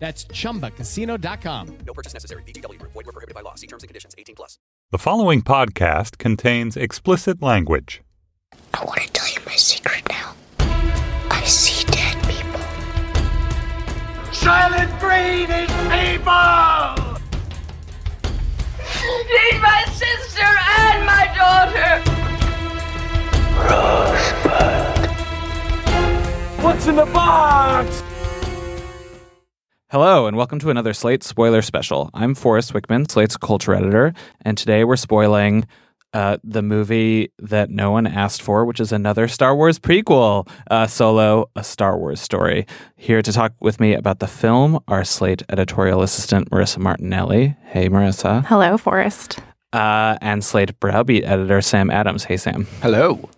That's chumbacasino.com. No purchase necessary. VGW Group. Void were prohibited by law. See terms and conditions. 18 plus. The following podcast contains explicit language. I want to tell you my secret now. I see dead people. Soylent Green is people! She's my sister and my daughter. Rosebud. What's in the box? Hello, and welcome to another Slate spoiler special. I'm Forrest Wickman, Slate's culture editor, and today we're spoiling uh, the movie that no one asked for, which is another Star Wars prequel, uh, Solo, a Star Wars story. Here to talk with me about the film are Slate editorial assistant Marissa Martinelli. Hey, Marissa. Hello, Forrest. Uh, and Slate Brow Beat editor Sam Adams. Hey, Sam. Hello.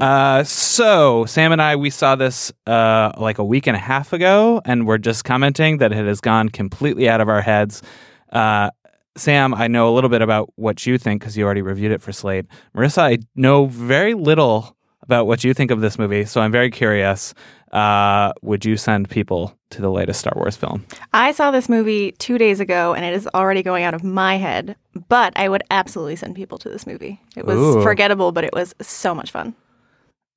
Uh, so Sam and I, we saw this uh, like a week and a half ago, and we're just commenting that it has gone completely out of our heads. Uh, Sam, I know a little bit about what you think because you already reviewed it for Slate. Marissa, I know very little about what you think of this movie, so I'm very curious. Uh, would you send people to the latest Star Wars film? I saw this movie two days ago and it is already going out of my head, but I would absolutely send people to this movie. It was Ooh. forgettable, but it was so much fun.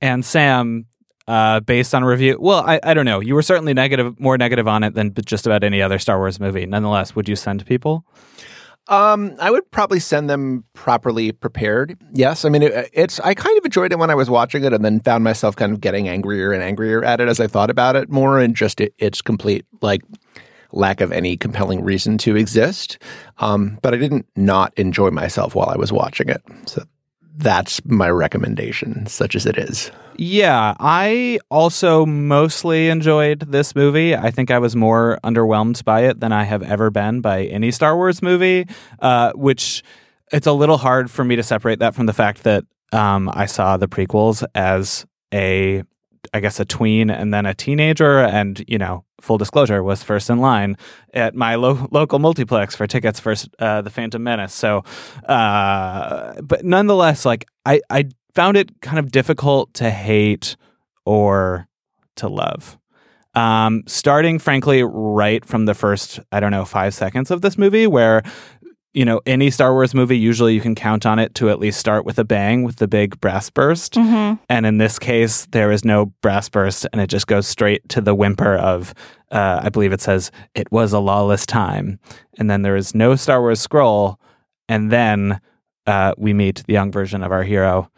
And Sam, uh, based on review, well, I, I don't know. You were certainly negative, more negative on it than just about any other Star Wars movie. Nonetheless, would you send people? Um, I would probably send them properly prepared. Yes, I mean it, it's. I kind of enjoyed it when I was watching it, and then found myself kind of getting angrier and angrier at it as I thought about it more, and just it, its complete like lack of any compelling reason to exist. Um, but I didn't not enjoy myself while I was watching it. So that's my recommendation, such as it is. Yeah, I also mostly enjoyed this movie. I think I was more underwhelmed by it than I have ever been by any Star Wars movie, uh, which it's a little hard for me to separate that from the fact that um, I saw the prequels as a, I guess, a tween and then a teenager. And, you know, full disclosure, was first in line at my lo- local multiplex for tickets for uh, The Phantom Menace. So, uh, but nonetheless, like, I, I found it kind of difficult to hate or to love. Um, starting, frankly, right from the first, I don't know, five seconds of this movie, where, you know, any Star Wars movie, usually you can count on it to at least start with a bang with the big brass burst. Mm-hmm. And in this case, there is no brass burst, and it just goes straight to the whimper of, uh, I believe it says, it was a lawless time. And then there is no Star Wars scroll. And then uh, we meet the young version of our hero.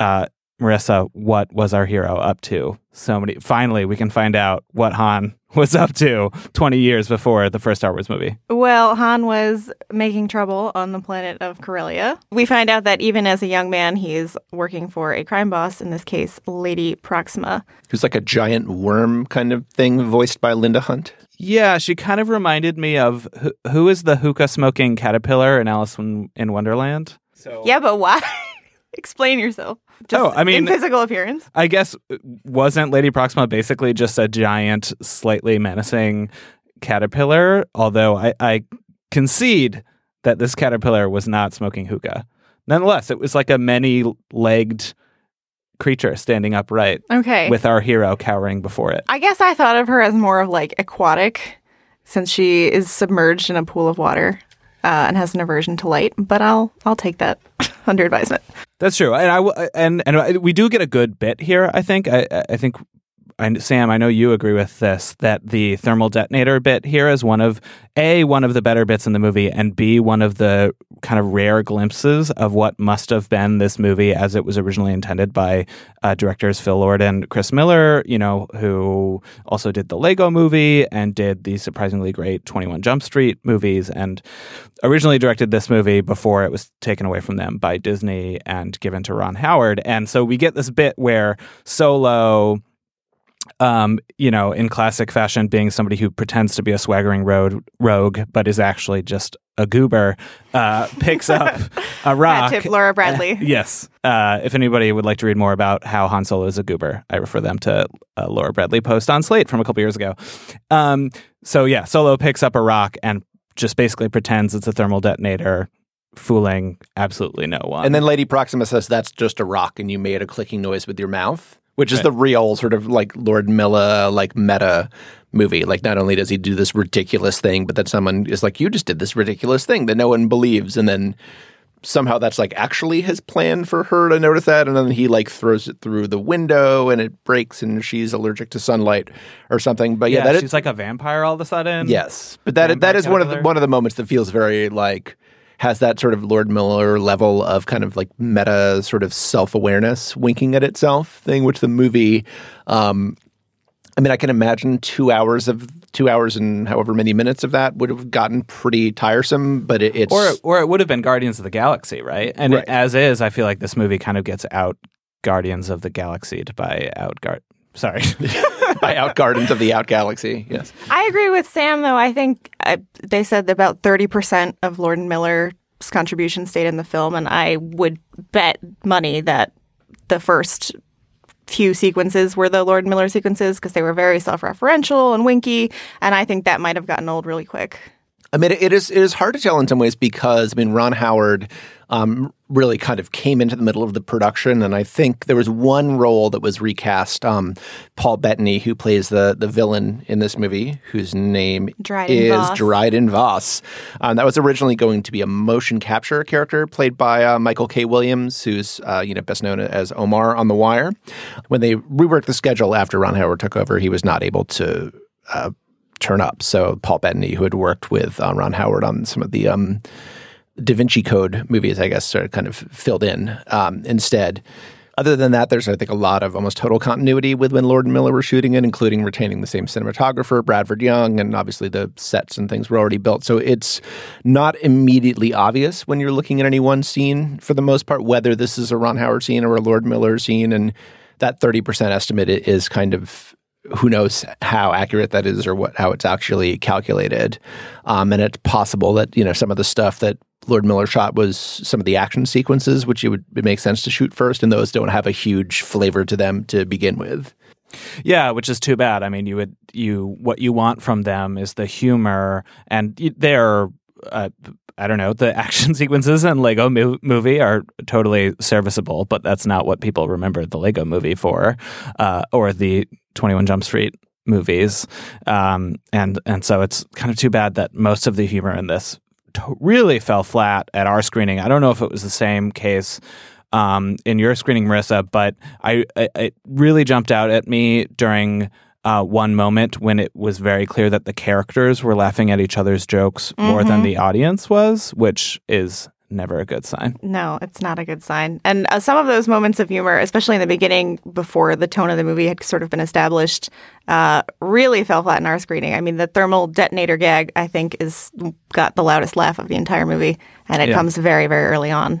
Uh, Marissa, what was our hero up to? So many. Finally, we can find out what Han was up to 20 years before the first Star Wars movie. Well, Han was making trouble on the planet of Corellia. We find out that even as a young man, he is working for a crime boss, in this case, Lady Proxima. Who's like a giant worm kind of thing, voiced by Linda Hunt. Yeah, she kind of reminded me of who, who is the hookah smoking caterpillar in Alice in, in Wonderland? So Yeah, but why? Explain yourself. Just Oh, I mean- in physical appearance. I guess uh, wasn't Lady Proxima basically just a giant, slightly menacing caterpillar? Although I, I concede that this caterpillar was not smoking hookah. Nonetheless, it was like a many-legged creature standing upright Okay. with our hero cowering before it. I guess I thought of her as more of like aquatic, since she is submerged in a pool of water uh, and has an aversion to light. But I'll I'll take that under advisement. That's true, and I and and we do get a good bit here. I think. I I think. I, Sam, I know you agree with this that the thermal detonator bit here is one of a one of the better bits in the movie, and b one of the kind of rare glimpses of what must have been this movie as it was originally intended by uh, directors Phil Lord and Chris Miller. You know, who also did the Lego Movie and did the surprisingly great Twenty One Jump Street movies, and originally directed this movie before it was taken away from them by Disney and given to Ron Howard. And so we get this bit where Solo um, you know, in classic fashion, being somebody who pretends to be a swaggering road, rogue, but is actually just a goober, uh, picks up a rock. Tip Laura Bradley. Yes. Uh, if anybody would like to read more about how Han Solo is a goober, I refer them to a Laura Bradley post on Slate from a couple years ago. Um, so, yeah, Solo picks up a rock and just basically pretends it's a thermal detonator, fooling absolutely no one. And then Lady Proxima says that's just a rock and you made a clicking noise with your mouth, which is Right. the real sort of like Lord Miller like meta movie. Like not only does he do this ridiculous thing, but that someone is like, You just did this ridiculous thing that no one believes and then somehow that's like actually his plan for her to notice that and then he like throws it through the window and it breaks and she's allergic to sunlight or something. But yeah, yeah, that is she's like a vampire all of a sudden. Yes, but that Vampire that is one of the one of the moments that feels very like has that sort of Lord Miller level of kind of like meta sort of self awareness winking at itself thing, which the movie. Um, I mean, I can imagine two hours of two hours and however many minutes of that would have gotten pretty tiresome, but it, it's or or it would have been Guardians of the Galaxy, right? And Right. as is, I feel like this movie kind of gets out Guardians of the Galaxy by out guard. Sorry, by Out Gardens of the Out Galaxy. Yes, I agree with Sam, though. I think uh, they said about 30% of Lord and Miller's contribution stayed in the film, and I would bet money that the first few sequences were the Lord and Miller sequences because they were very self referential and winky, and I think that might have gotten old really quick. I mean, it is it is hard to tell in some ways because I mean, Ron Howard um, really kind of came into the middle of the production, and I think there was one role that was recast. Um, Paul Bettany, who plays the the villain in this movie, whose name Dryden is Voss. Dryden Voss. Um, that was originally going to be a motion capture character played by uh, Michael K. Williams, who's uh, you know best known as Omar on The Wire. When they reworked the schedule after Ron Howard took over, he was not able to. Uh, turn up. So Paul Bettany, who had worked with uh, Ron Howard on some of the um, Da Vinci Code movies, I guess, sort of kind of filled in um, instead. Other than that, there's I think a lot of almost total continuity with when Lord and Miller were shooting it, including retaining the same cinematographer, Bradford Young, and obviously the sets and things were already built. So it's not immediately obvious when you're looking at any one scene, for the most part, whether this is a Ron Howard scene or a Lord Miller scene, and that 30% estimate is kind of who knows how accurate that is or what how it's actually calculated. Um, and it's possible that you know some of the stuff that Lord Miller shot was some of the action sequences, which it would it make sense to shoot first, and those don't have a huge flavor to them to begin with. yeah, which is too bad. I mean, you would you what you want from them is the humor, and they're. Uh, I don't know. The action sequences in Lego mo- Movie are totally serviceable, but that's not what people remember the Lego Movie for, uh, or the Twenty One Jump Street movies. Um, and and so it's kind of too bad that most of the humor in this to- really fell flat at our screening. I don't know if it was the same case um, in your screening, Marissa, but I, I it really jumped out at me during uh, one moment when it was very clear that the characters were laughing at each other's jokes more than the audience was, which is never a good sign. No, it's not a good sign. And uh, some of those moments of humor, especially in the beginning, before the tone of the movie had sort of been established, uh, really fell flat in our screening. I mean, the thermal detonator gag, I think, is got the loudest laugh of the entire movie, and it Yeah. comes very, very early on.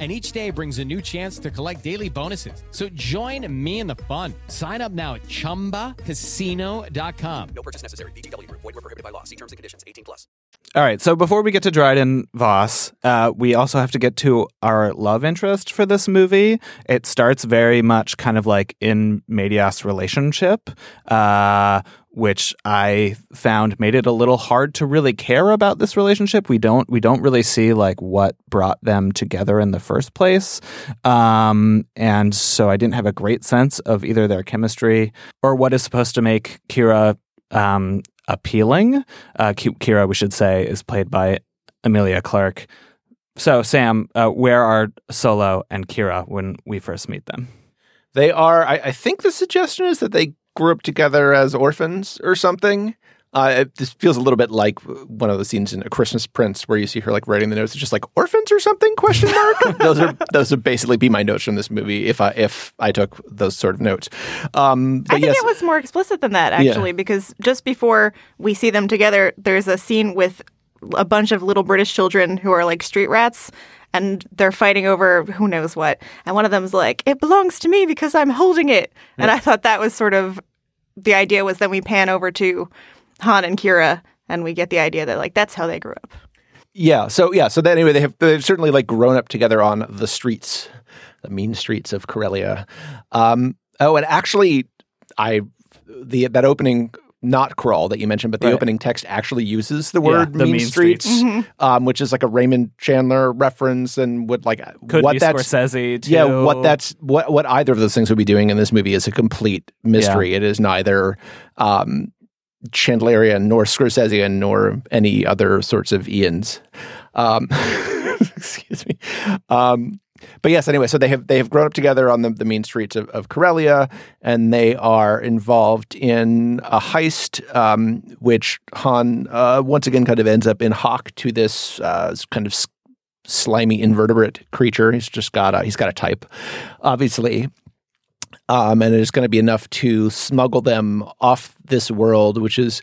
And each day brings a new chance to collect daily bonuses. So join me in the fun. Sign up now at chumbacasino.com. No purchase necessary. VGW Group. Void were prohibited by law. See terms and conditions. 18 plus. All right. So before we get to Dryden Voss, uh, we also have to get to our love interest for this movie. It starts very much kind of like in Medias relationship, uh, which I found made it a little hard to really care about this relationship. We don't we don't really see like what brought them together in the first place, um, and so I didn't have a great sense of either their chemistry or what is supposed to make Kira um, appealing. Uh, Kira, we should say, is played by Emilia Clarke. So, Sam, uh, where are Solo and Kira when we first meet them? They are. I, I think the suggestion is that they grew up together as orphans or something. Uh, it just feels a little bit like one of the scenes in A Christmas Prince where you see her like writing the notes. It's just like orphans or something? Question mark. those are those would basically be my notes from this movie if I if I took those sort of notes. Um, but I think yes, it was more explicit than that, actually, because just before we see them together, there's a scene with a bunch of little British children who are like street rats. And they're fighting over who knows what. And one of them's like, it belongs to me because I'm holding it. And I thought that was sort of the idea was then we pan over to Han and Kira and we get the idea that like that's how they grew up. Yeah. So yeah. So that anyway, they have they've certainly like grown up together on the streets, the mean streets of Corellia. Um, oh, and actually, I the that opening not crawl that you mentioned, but the Right. opening text actually uses the word the mean, mean streets, streets. um, which is like a Raymond Chandler reference and would like Could what be that's Scorsese too. yeah what that's what what either of those things would be doing in this movie is a complete mystery. It is neither. Um, Chandlerian nor Scorsesean nor any other sorts of Ians. Um, excuse me. Um, but yes, anyway, so they have they have grown up together on the, the mean streets of, of Corellia, and they are involved in a heist, um, which Han uh, once again kind of ends up in hock to this uh, kind of slimy invertebrate creature. He's just got a he's got a type, obviously, um, and it is going to be enough to smuggle them off this world, which is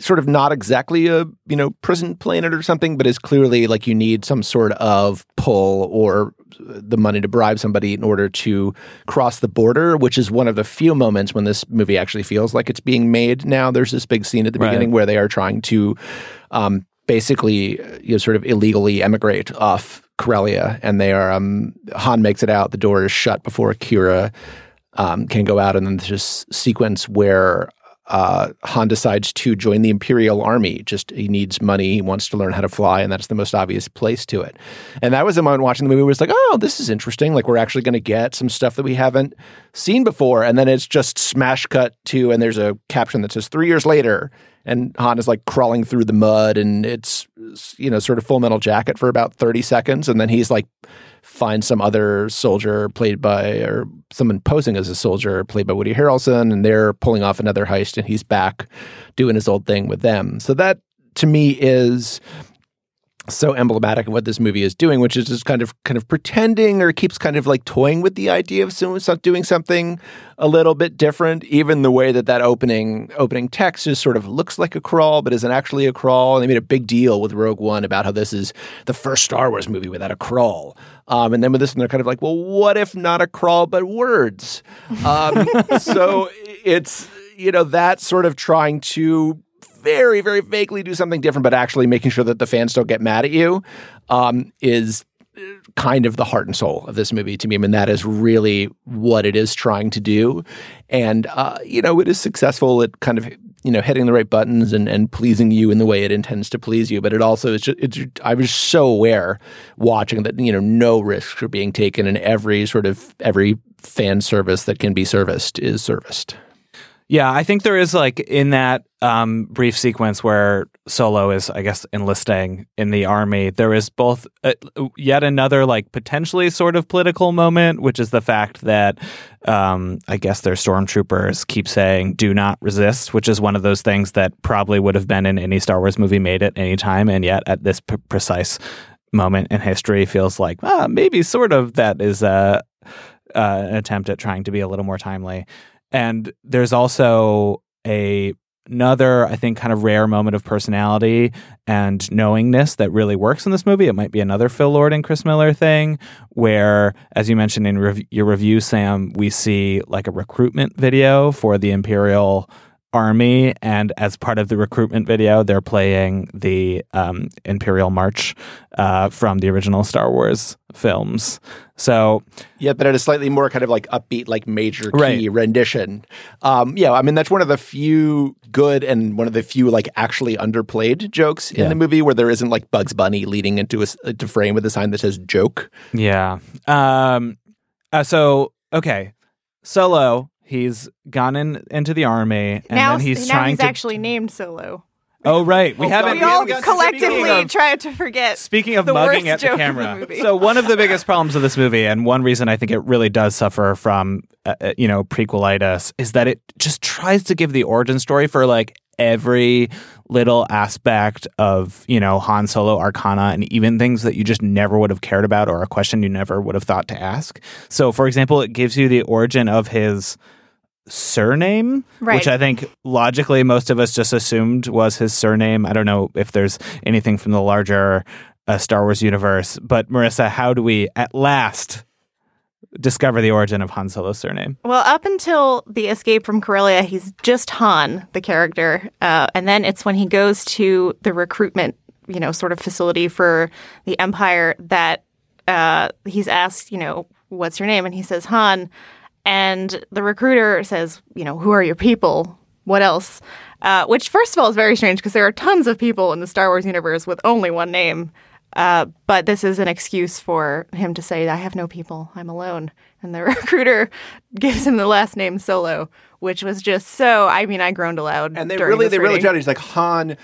sort of not exactly a you know prison planet or something, but is clearly like you need some sort of pull or the money to bribe somebody in order to cross the border, which is one of the few moments when this movie actually feels like it's being made. Now there's this big scene at the Right. beginning where they are trying to um, basically you know sort of illegally emigrate off Corellia, and they are um, Han makes it out. The door is shut before Kira um, can go out, and then there's this sequence where uh, Han decides to join the Imperial Army. Just he needs money, he wants to learn how to fly, and that's the most obvious place to it. And that was the moment watching the movie where like, oh, this is interesting. Like we're actually going to get some stuff that we haven't seen before, and then it's just smash cut to, and there's a caption that says three years later. And Han is like crawling through the mud, and it's you know sort of Full Metal Jacket for about thirty seconds, and then he's like finds some other soldier played by or someone posing as a soldier played by Woody Harrelson and they're pulling off another heist and he's back doing his old thing with them. So that to me is so emblematic of what this movie is doing, which is just kind of kind of pretending or keeps kind of like toying with the idea of doing something a little bit different. Even the way that that opening opening text just sort of looks like a crawl, but isn't actually a crawl. And they made a big deal with Rogue One about how this is the first Star Wars movie without a crawl. Um, and then with this one, they're kind of like, well, what if not a crawl but words? Um, so it's you know that sort of trying to very, very vaguely do something different, but actually making sure that the fans don't get mad at you um, is kind of the heart and soul of this movie to me. I mean, that is really what it is trying to do. And, uh, you know, it is successful at kind of, you know, hitting the right buttons and, and pleasing you in the way it intends to please you. But it also is just, it's, I was so aware watching that, you know, no risks are being taken and every sort of, every fan service that can be serviced is serviced. Yeah, I think there is like in that um, brief sequence where Solo is, I guess, enlisting in the army. There is both uh, yet another like potentially sort of political moment, which is the fact that um, I guess their stormtroopers keep saying "Do not resist," which is one of those things that probably would have been in any Star Wars movie made at any time, and yet at this p- precise moment in history feels like ah, maybe sort of that is a uh, an attempt at trying to be a little more timely. And there's also a another, I think, kind of rare moment of personality and knowingness that really works in this movie. It might be another Phil Lord and Chris Miller thing, where, as you mentioned in rev- your review, Sam, we see like a recruitment video for the Imperial Army, and as part of the recruitment video, they're playing the um, Imperial March uh, from the original Star Wars films. So Yeah, but at a slightly more kind of like upbeat, like major key Right. rendition. Um, yeah, I mean that's one of the few good and one of the few like actually underplayed jokes in Yeah. the movie where there isn't like Bugs Bunny leading into a into frame with a sign that says "joke." Yeah. Um. uh, so okay, Solo. He's gone in into the army, and now then he's now trying he's to. actually named Solo. oh right, we Oh, haven't. We we all haven't to collectively speaking of- try to forget. Speaking of the mugging worst at the joke the camera, movie. so one of the biggest problems of this movie, and one reason I think it really does suffer from, uh, uh, you know, prequelitis, is that it just tries to give the origin story for like every little aspect of, you know, Han Solo arcana and even things that you just never would have cared about or a question you never would have thought to ask. So, for example, it gives you the origin of his surname, Right. which I think logically most of us just assumed was his surname. I don't know if there's anything from the larger uh, Star Wars universe, but Marissa, how do we at last discover the origin of Han Solo's surname? Well, up until the escape from Corellia, he's just Han, the character. Uh, and then it's when he goes to the recruitment, you know, sort of facility for the Empire that uh, he's asked, you know, what's your name? And he says Han. And the recruiter says, you know, who are your people? What else? Uh, which, first of all, is very strange because there are tons of people in the Star Wars universe with only one name. Uh, but this is an excuse for him to say, I have no people. I'm alone. And the recruiter gives him the last name Solo, which was just so. I mean, I groaned aloud. And they really, they really reading. tried. He's like Han.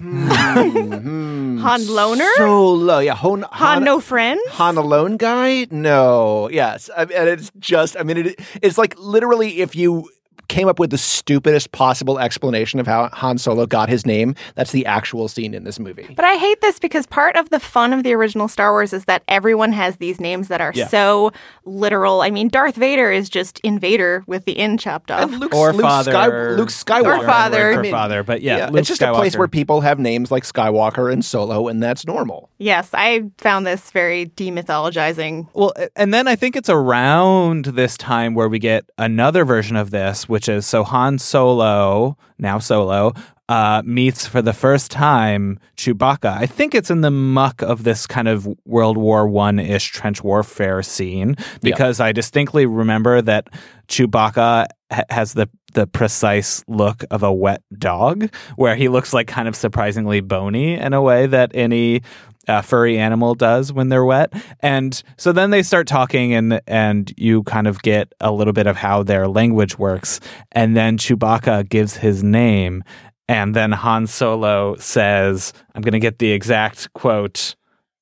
Mm-hmm. Han Loner? Solo, yeah. Han, Han No Friends? Han alone guy? No. Yes. I, and it's just, I mean, it, it's like literally if you came up with the stupidest possible explanation of how Han Solo got his name, that's the actual scene in this movie. But I hate this because part of the fun of the original Star Wars is that everyone has these names that are Yeah. so literal. I mean, Darth Vader is just Invader with the in chopped off. Luke, Or Luke, father. Sky, Luke Skywalker. Or father. For I mean- father, but yeah, Yeah, Luke it's just a place where people have names like Skywalker and Solo, and that's normal. Yes, I found this very demythologizing. Well, and then I think it's around this time where we get another version of this, which is so Han Solo, now Solo, uh, meets for the first time Chewbacca. I think it's in the muck of this kind of World War One ish trench warfare scene because I distinctly remember that Chewbacca ha- has the the precise look of a wet dog, where he looks like kind of surprisingly bony in a way that any uh, furry animal does when they're wet. And so then they start talking, and and you kind of get a little bit of how their language works. And then Chewbacca gives his name, and then Han Solo says, "I'm going to get the exact quote."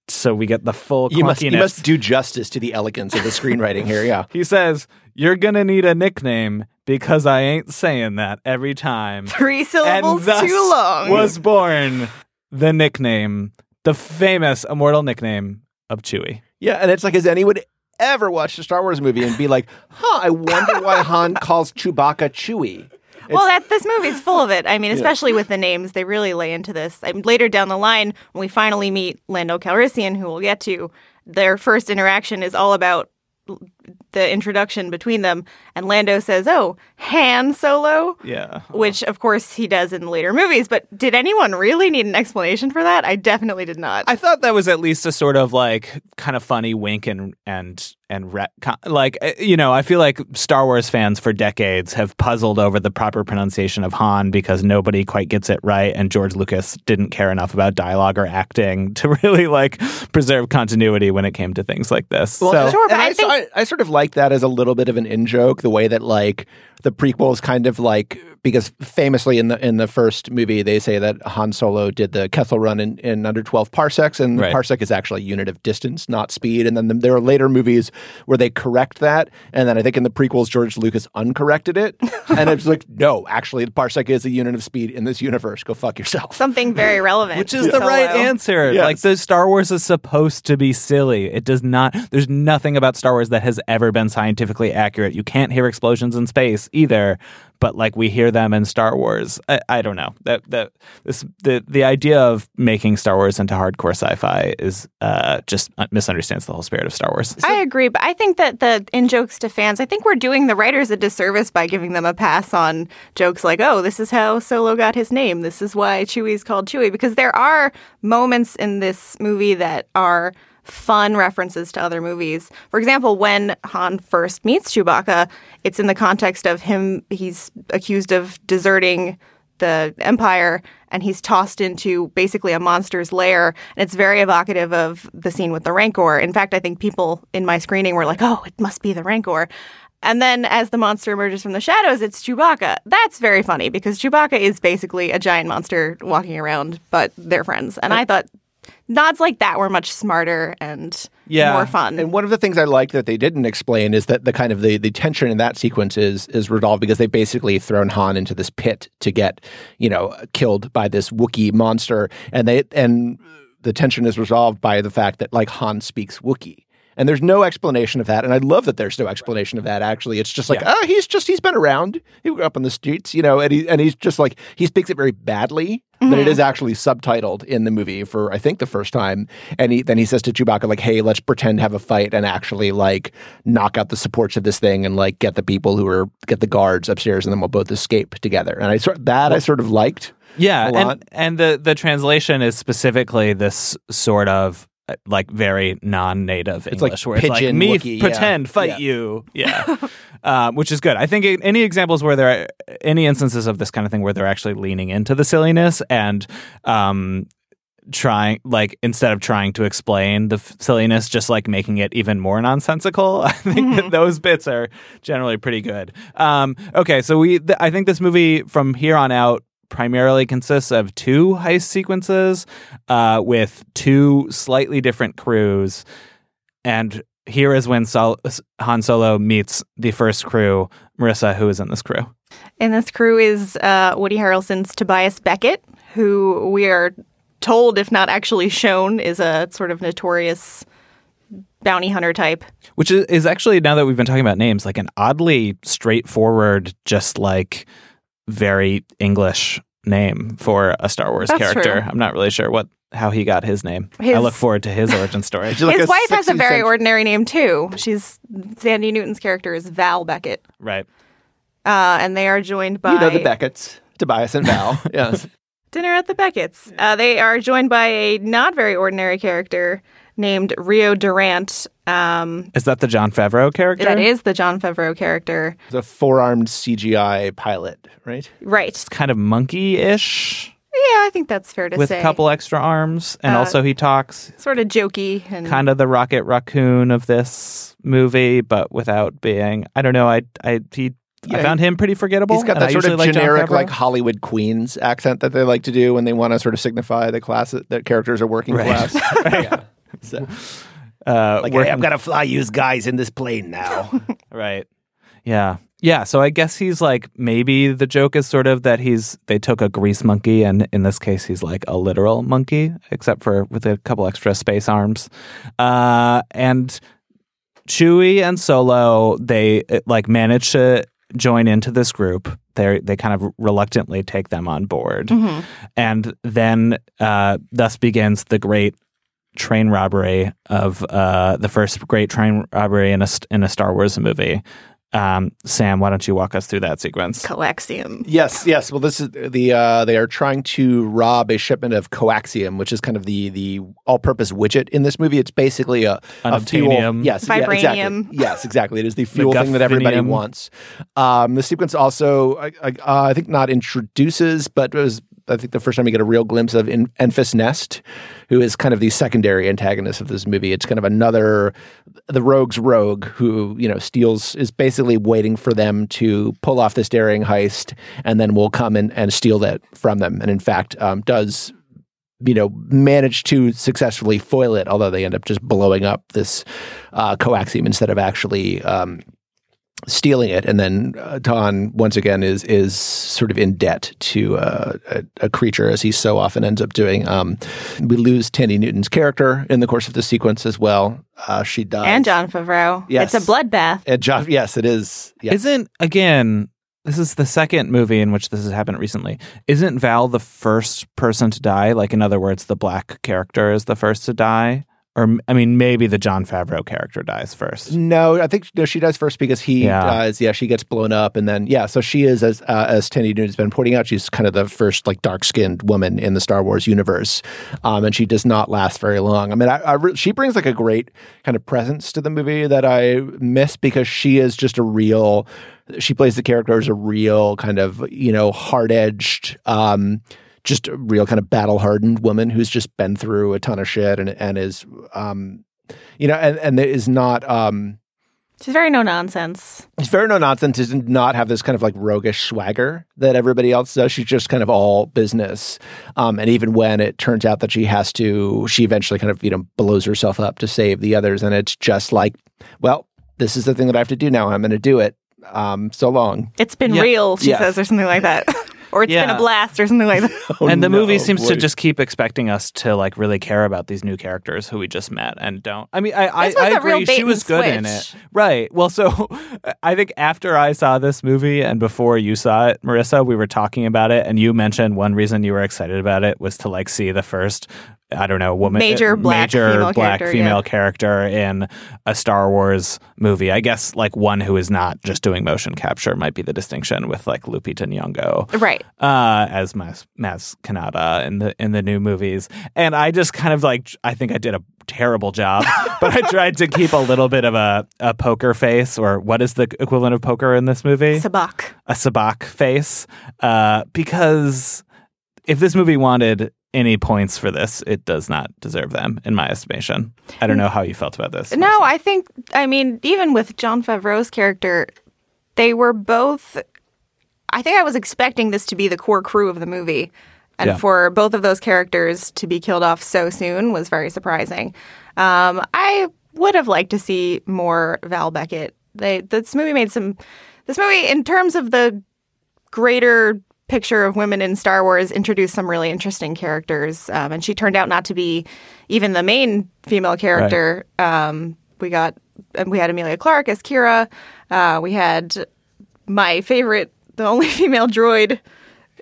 So we get the full You must, you must do justice to the elegance of the screenwriting here. Yeah. He says, You're gonna need a nickname because I ain't saying that every time. Three and syllables thus too long. was born the nickname, the famous immortal nickname of Chewie. Yeah, and it's like, has anyone ever watched a Star Wars movie and be like, huh, I wonder why Han calls Chewbacca Chewie? well, that this movie's full of it. I mean, especially with the names, they really lay into this. I mean, later down the line, when we finally meet Lando Calrissian, who we'll get to, their first interaction is all about the introduction between them. And Lando says, "Oh, Han Solo," Yeah. Uh-huh. which of course he does in later movies. But did anyone really need an explanation for that? I definitely did not. I thought that was at least a sort of like kind of funny wink and and and retcon. Like uh, you know, I feel like Star Wars fans for decades have puzzled over the proper pronunciation of Han because nobody quite gets it right, and George Lucas didn't care enough about dialogue or acting to really like preserve continuity when it came to things like this. so Sure, but and I I, think- I, I sort of like that as a little bit of an in joke, the way that like the prequels kind of like because famously in the in the first movie they say that Han Solo did the Kessel Run in, in under twelve parsecs, and Right. parsec is actually a unit of distance, not speed. And then there are later movies where they correct that, and then I think in the prequels George Lucas uncorrected it, and it's like no, actually the parsec is a unit of speed in this universe. Go fuck yourself. Something very relevant, Which is the right answer. Yes. Like the Star Wars is supposed to be silly. It does not. There's nothing about Star Wars that has ever been scientifically accurate. You can't hear explosions in space either. But like we hear them in Star Wars. I, I don't know that that this the the idea of making Star Wars into hardcore sci-fi is uh, just misunderstands the whole spirit of Star Wars. I agree, but I think that the in jokes to fans, I think we're doing the writers a disservice by giving them a pass on jokes like, "Oh, this is how Solo got his name. This is why Chewie's called Chewie." Because there are moments in this movie that are fun references to other movies. For example, when Han first meets Chewbacca, it's in the context of him. He's accused of deserting the Empire and he's tossed into basically a monster's lair. And it's very evocative of the scene with the Rancor. In fact, I think people in my screening were like, oh, it must be the Rancor. And then as the monster emerges from the shadows, it's Chewbacca. That's very funny because Chewbacca is basically a giant monster walking around, but they're friends. And I thought nods like that were much smarter and Yeah. more fun. And one of the things I like that they didn't explain is that the kind of the, the tension in that sequence is is resolved because they basically thrown Han into this pit to get, you know, killed by this Wookiee monster. And they and the tension is resolved by the fact that like Han speaks Wookiee. And there's no explanation of that. And I love that there's no explanation of that actually. It's just like, Yeah. oh, he's just he's been around. He grew up on the streets, you know, and he and he's just like he speaks it very badly. But it is mm-hmm. actually subtitled in the movie for I think the first time. And he then he says to Chewbacca, like, hey, let's pretend to have a fight and actually like knock out the supports of this thing and like get the people who are get the guards upstairs and then we'll both escape together. And I sort that I sort of liked. Yeah, and and the the translation is specifically this sort of like very non-native It's like English, where it's like me Wookiee, yeah. pretend fight Yeah. you, yeah, um, which is good. I think any examples where there are any instances of this kind of thing where they're actually leaning into the silliness and um, trying like instead of trying to explain the f- silliness just like making it even more nonsensical i think that those bits are generally pretty good um okay so we th- i think this movie from here on out primarily consists of two heist sequences uh with two slightly different crews and here is when Sol- Han Solo meets the first crew Marissa who is in this crew And this crew is uh, Woody Harrelson's Tobias Beckett, who we are told, if not actually shown, is a sort of notorious bounty hunter type. which is, is actually now that we've been talking about names like an oddly straightforward just like very english name for a star wars That's character true. i'm not really sure what how he got his name i look forward to his origin story She's like His wife has a very century- ordinary name too. She's Thandie Newton's character is Val Beckett, right uh, and they are joined by You know the Beckett's, Tobias and Val. yes. Dinner at the Beckett's. Uh, they are joined by a not very ordinary character named Rio Durant. Um, is that the Jon Favreau character that is the Jon Favreau character, The a four armed CGI pilot, right? right? It's kind of monkey-ish Yeah, I think that's fair to with say. a couple extra arms and Uh, also he talks sort of jokey and kind of the rocket raccoon of this movie but without being i don't know i i he Yeah, I found him pretty forgettable. He's got that sort of usually like generic, like Hollywood Queens accent that they like to do when they want to sort of signify the class that, that characters are working Right. class. yeah. So, uh, like, working- hey, I'm gonna fly you guys in this plane now. Right. Yeah. Yeah. So I guess he's like maybe the joke is sort of that he's they took a grease monkey and in this case he's like a literal monkey, except for with a couple extra space arms. Uh, and Chewie and Solo they uh, like manage to join into this group. They they kind of reluctantly take them on board, and then uh, thus begins the great train robbery of uh, the first great train robbery in a in a Star Wars movie. Um, Sam, why don't you walk us through that sequence? coaxium. yes, yes. Well, this is the uh, they are trying to rob a shipment of coaxium, which is kind of the the all purpose widget in this movie. It's basically a, a fuel. Unobtainium. Yes, yeah, exactly. Vibranium. Yes, exactly. It is the fuel thing that everybody wants. Um, the sequence also, I, I, uh, I think, not introduces, but was I think the first time you get a real glimpse of in, Enfys Nest, who is kind of the secondary antagonist of this movie. It's kind of another the rogue's rogue who you know steals is basically waiting for them to pull off this daring heist, and then will come and, and steal that from them. And in fact, um, does you know manage to successfully foil it, although they end up just blowing up this uh, coaxium instead of actually. Um, stealing it, and then uh, Ton once again is is sort of in debt to uh, a, a creature, as he so often ends up doing. Um, we lose Thandie Newton's character in the course of the sequence as well. Uh, she dies, And Jon Favreau. Yes. It's a bloodbath. And Jon, yes, it is. Yes. Isn't again? This is the second movie in which this has happened recently. Isn't Val the first person to die? Like, in other words, the black character is the first to die, or I mean, maybe the Jon Favreau character dies first. No, I think no, she does first because he Yeah. dies. Yeah, she gets blown up, and then yeah, so she is as uh, as Thandie Newton has been pointing out, she's kind of the first like dark skinned woman in the Star Wars universe, um, and she does not last very long. I mean, I, I re- she brings like a great kind of presence to the movie that I miss because she is just a real. She plays the character as a real kind of you know hard edged. Um, just a real kind of battle hardened woman who's just been through a ton of shit and and is um you know and and is not um She's very no nonsense. It's very no nonsense to not have this kind of like roguish swagger that everybody else does. She's just kind of all business. Um, and even when it turns out that she has to, she eventually kind of, you know, blows herself up to save the others. And it's just like, well, this is the thing that I have to do now. I'm going to do it. Um, so long. It's been Yeah. real, she Yes. says, or something like that. or it's been a blast or something like that. Oh, and the no, movie seems to just keep expecting us to like really care about these new characters who we just met and don't. I mean, I I, This was I a real agree. bait She and was good in it, switch. right? Well, so I think after I saw this movie and before you saw it, Marissa, we were talking about it, and you mentioned one reason you were excited about it was to like see the first. I don't know, woman, Major black major female black character, female yeah. character in a Star Wars movie. I guess like one who is not just doing motion capture might be the distinction with like Lupita Nyong'o right. uh, as Mas, Maz Kanata in the in the new movies, and I just kind of like I think I did a terrible job, but I tried to keep a little bit of a, a poker face, or what is the equivalent of poker in this movie? Sabacc. a sabacc face, uh, because if this movie wanted any points for this, it does not deserve them, in my estimation. I don't know how you felt about this. No, I think, I mean, even with Jon Favreau's character, they were both. I think I was expecting this to be the core crew of the movie. And Yeah. for both of those characters to be killed off so soon was very surprising. Um, I would have liked to see more Val Beckett. They, this movie made some. This movie, in terms of the greater picture of women in Star Wars introduced some really interesting characters, um, and she turned out not to be even the main female character. Um, we got we had Emilia Clarke as Kira. Uh, we had my favorite, the only female droid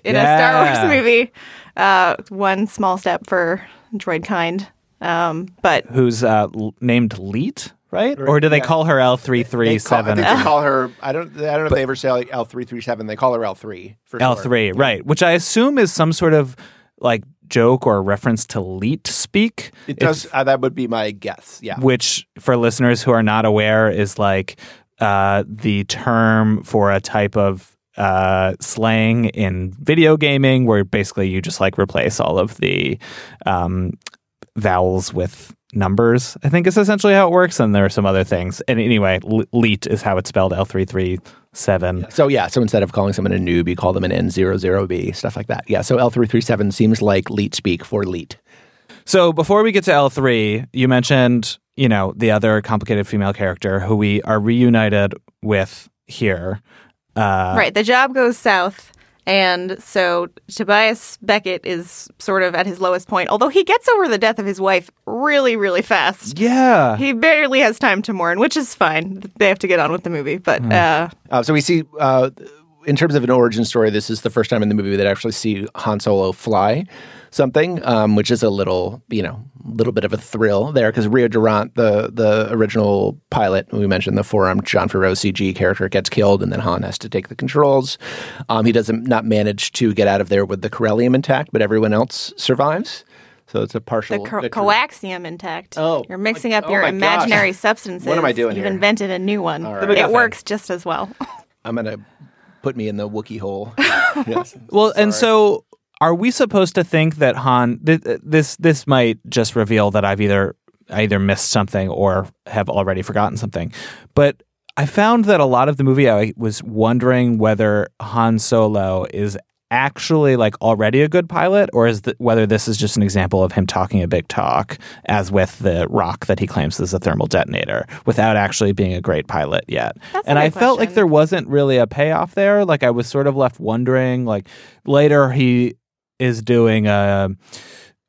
in a Star Wars movie. Uh, one small step for droid kind, um, but Who's uh, named Leet, right? Or do they call her L three three They call, I seven? think they call her. I don't. I don't know if they ever say L three three seven. They call her L three for L short. three, right? Which I assume is some sort of like joke or reference to Leet speak. It does. Uh, that would be my guess. Yeah. which for listeners who are not aware is like uh, the term for a type of uh, slang in video gaming where basically you just like replace all of the um, vowels with numbers. I think is essentially how it works, and there are some other things. And anyway, leet is how it's spelled. L three three seven. So yeah, so instead of calling someone a noob, you call them an N00B, stuff like that. Yeah, so L337 seems like leet speak for leet. So before we get to L three, you mentioned you know the other complicated female character who we are reunited with here. Uh, right, the job goes south. And so Tobias Beckett is sort of at his lowest point, although he gets over the death of his wife really, really fast. Yeah. He barely has time to mourn, which is fine. They have to get on with the movie. But uh, Uh, so we see, uh, in terms of an origin story, this is the first time in the movie that I actually see Han Solo fly something, um, which is a little, you know, little bit of a thrill there because Rio Durant, the the original pilot, we mentioned the four-armed Jon Favreau CG character gets killed, and then Han has to take the controls. Um, he doesn't not manage to get out of there with the Corellium intact, but everyone else survives. So it's a the partial co- victory. coaxium intact. Oh, You're mixing like- up oh your my gosh. imaginary substances. What am I doing You've here? invented a new one. right. It MacGuffin. works just as well. I'm gonna put me in the Wookiee hole. yes. Well, and so are we supposed to think that Han th- uh, this this might just reveal that I've either I either missed something or have already forgotten something. But I found that a lot of the movie I was wondering whether Han Solo is actually like already a good pilot or is the, whether this is just an example of him talking a big talk as with the rock that he claims is a thermal detonator without actually being a great pilot yet. That's and I good felt like there wasn't really a payoff there. Like I was sort of left wondering like later he is doing a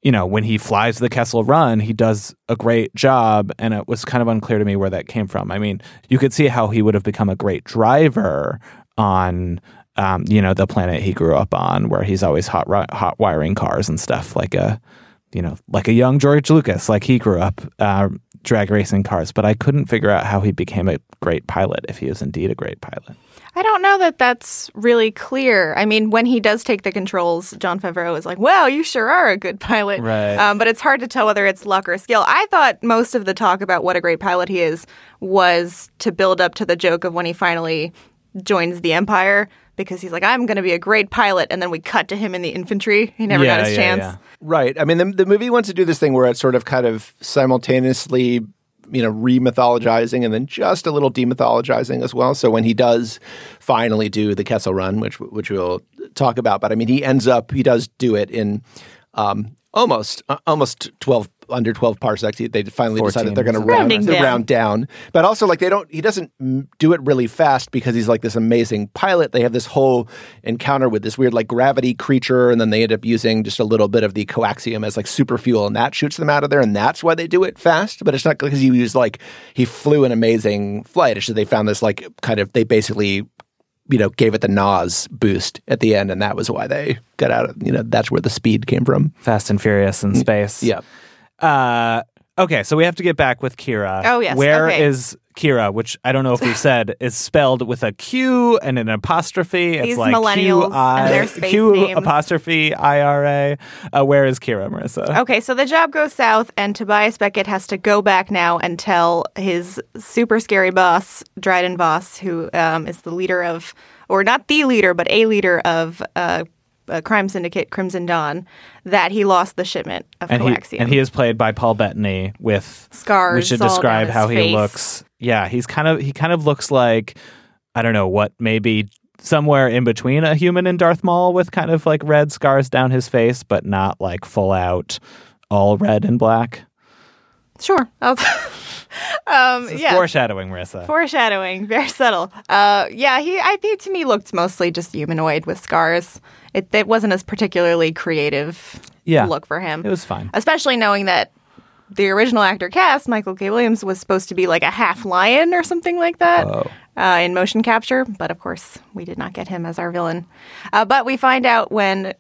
you know, when he flies the Kessel Run, he does a great job, and it was kind of unclear to me where that came from. I mean, you could see how he would have become a great driver on, um, you know, the planet he grew up on, where he's always hot hot wiring cars and stuff, like a, you know, like a young George Lucas, like he grew up uh, drag racing cars. But I couldn't figure out how he became a great pilot if he is indeed a great pilot. I don't know that that's really clear. I mean, when he does take the controls, Jon Favreau is like, "Wow, you sure are a good pilot." Right. Um, but it's hard to tell whether it's luck or skill. I thought most of the talk about what a great pilot he is was to build up to the joke of when he finally joins the Empire because he's like, "I'm going to be a great pilot," and then we cut to him in the infantry. He never Yeah, got his yeah, chance. yeah. Right. I mean, the, the movie wants to do this thing where it sort of kind of simultaneously you know re-mythologizing and then just a little demythologizing as well. So when he does finally do the Kessel Run, which which we'll talk about, but I mean he ends up he does do it in um, almost uh, almost twelve under twelve parsecs. They finally 14 decided they're going to round, Rounding down. round down, but also like they don't. He doesn't mm, do it really fast because he's like this amazing pilot. They have this whole encounter with this weird like gravity creature, and then they end up using just a little bit of the coaxium as like super fuel, and that shoots them out of there, and that's why they do it fast. But it's not because he used like he flew an amazing flight. It's just they found this like kind of they basically you know gave it the NOS boost at the end, and that was why they got out of you know that's where the speed came from. Fast and Furious in space. Yeah. Uh, okay, so we have to get back with Qi'ra. Oh, yes, Where okay. is Qi'ra? Which I don't know if we've said is spelled with a Q and an apostrophe. It's These like millennials Q-I- and their space Q names. apostrophe I R A. Uh, where is Qi'ra, Marissa? Okay, so the job goes south, and Tobias Beckett has to go back now and tell his super scary boss, Dryden Voss, who um, is the leader of, or not the leader, but a leader of uh, a crime syndicate, Crimson Dawn, that he lost the shipment of and he and he is played by Paul Bettany with Scars We should describe how he face. looks. Yeah, he's kind of he kind of looks like I don't know what maybe somewhere in between a human and Darth Maul with kind of like red scars down his face, but not like full out all red and black. Sure. Um, yeah. foreshadowing, Marissa. Foreshadowing, very subtle. Uh, yeah, he I think to me looked mostly just humanoid with scars. It, it wasn't as particularly creative Yeah. look for him. it was fine. especially knowing that the original actor cast, Michael K. Williams, was supposed to be like a half lion or something like that Oh. uh, in motion capture. But of course, we did not get him as our villain. Uh, but we find out when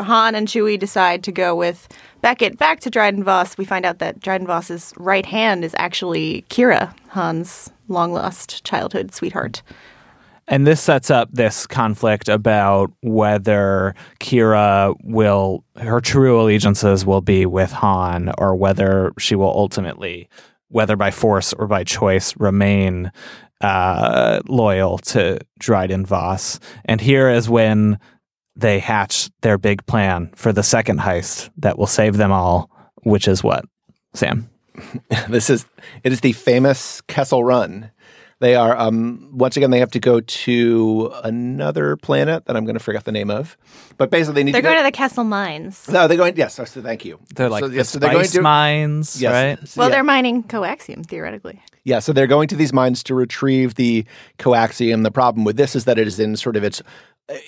Han and Chewie decide to go with Beckett back to Dryden Voss, we find out that Dryden Voss's right hand is actually Qi'ra, Han's long lost childhood sweetheart. And this sets up this conflict about whether Qi'ra will, her true allegiances will be with Han, or whether she will ultimately, whether by force or by choice, remain uh, loyal to Dryden Voss. And here is when they hatch their big plan for the second heist that will save them all, which is what, Sam? This is it is the famous Kessel Run. They are um, once again they have to go to another planet that I'm going to forget the name of, but basically they need They're to go. going to the Kessel Mines. no, they're going. Yes, so thank you. They're like so, the yes, so they're going spice to mines, yes, right? so Well, yeah. they're mining coaxium, theoretically. Yeah, so they're going to these mines to retrieve the coaxium. The problem with this is that it is in sort of its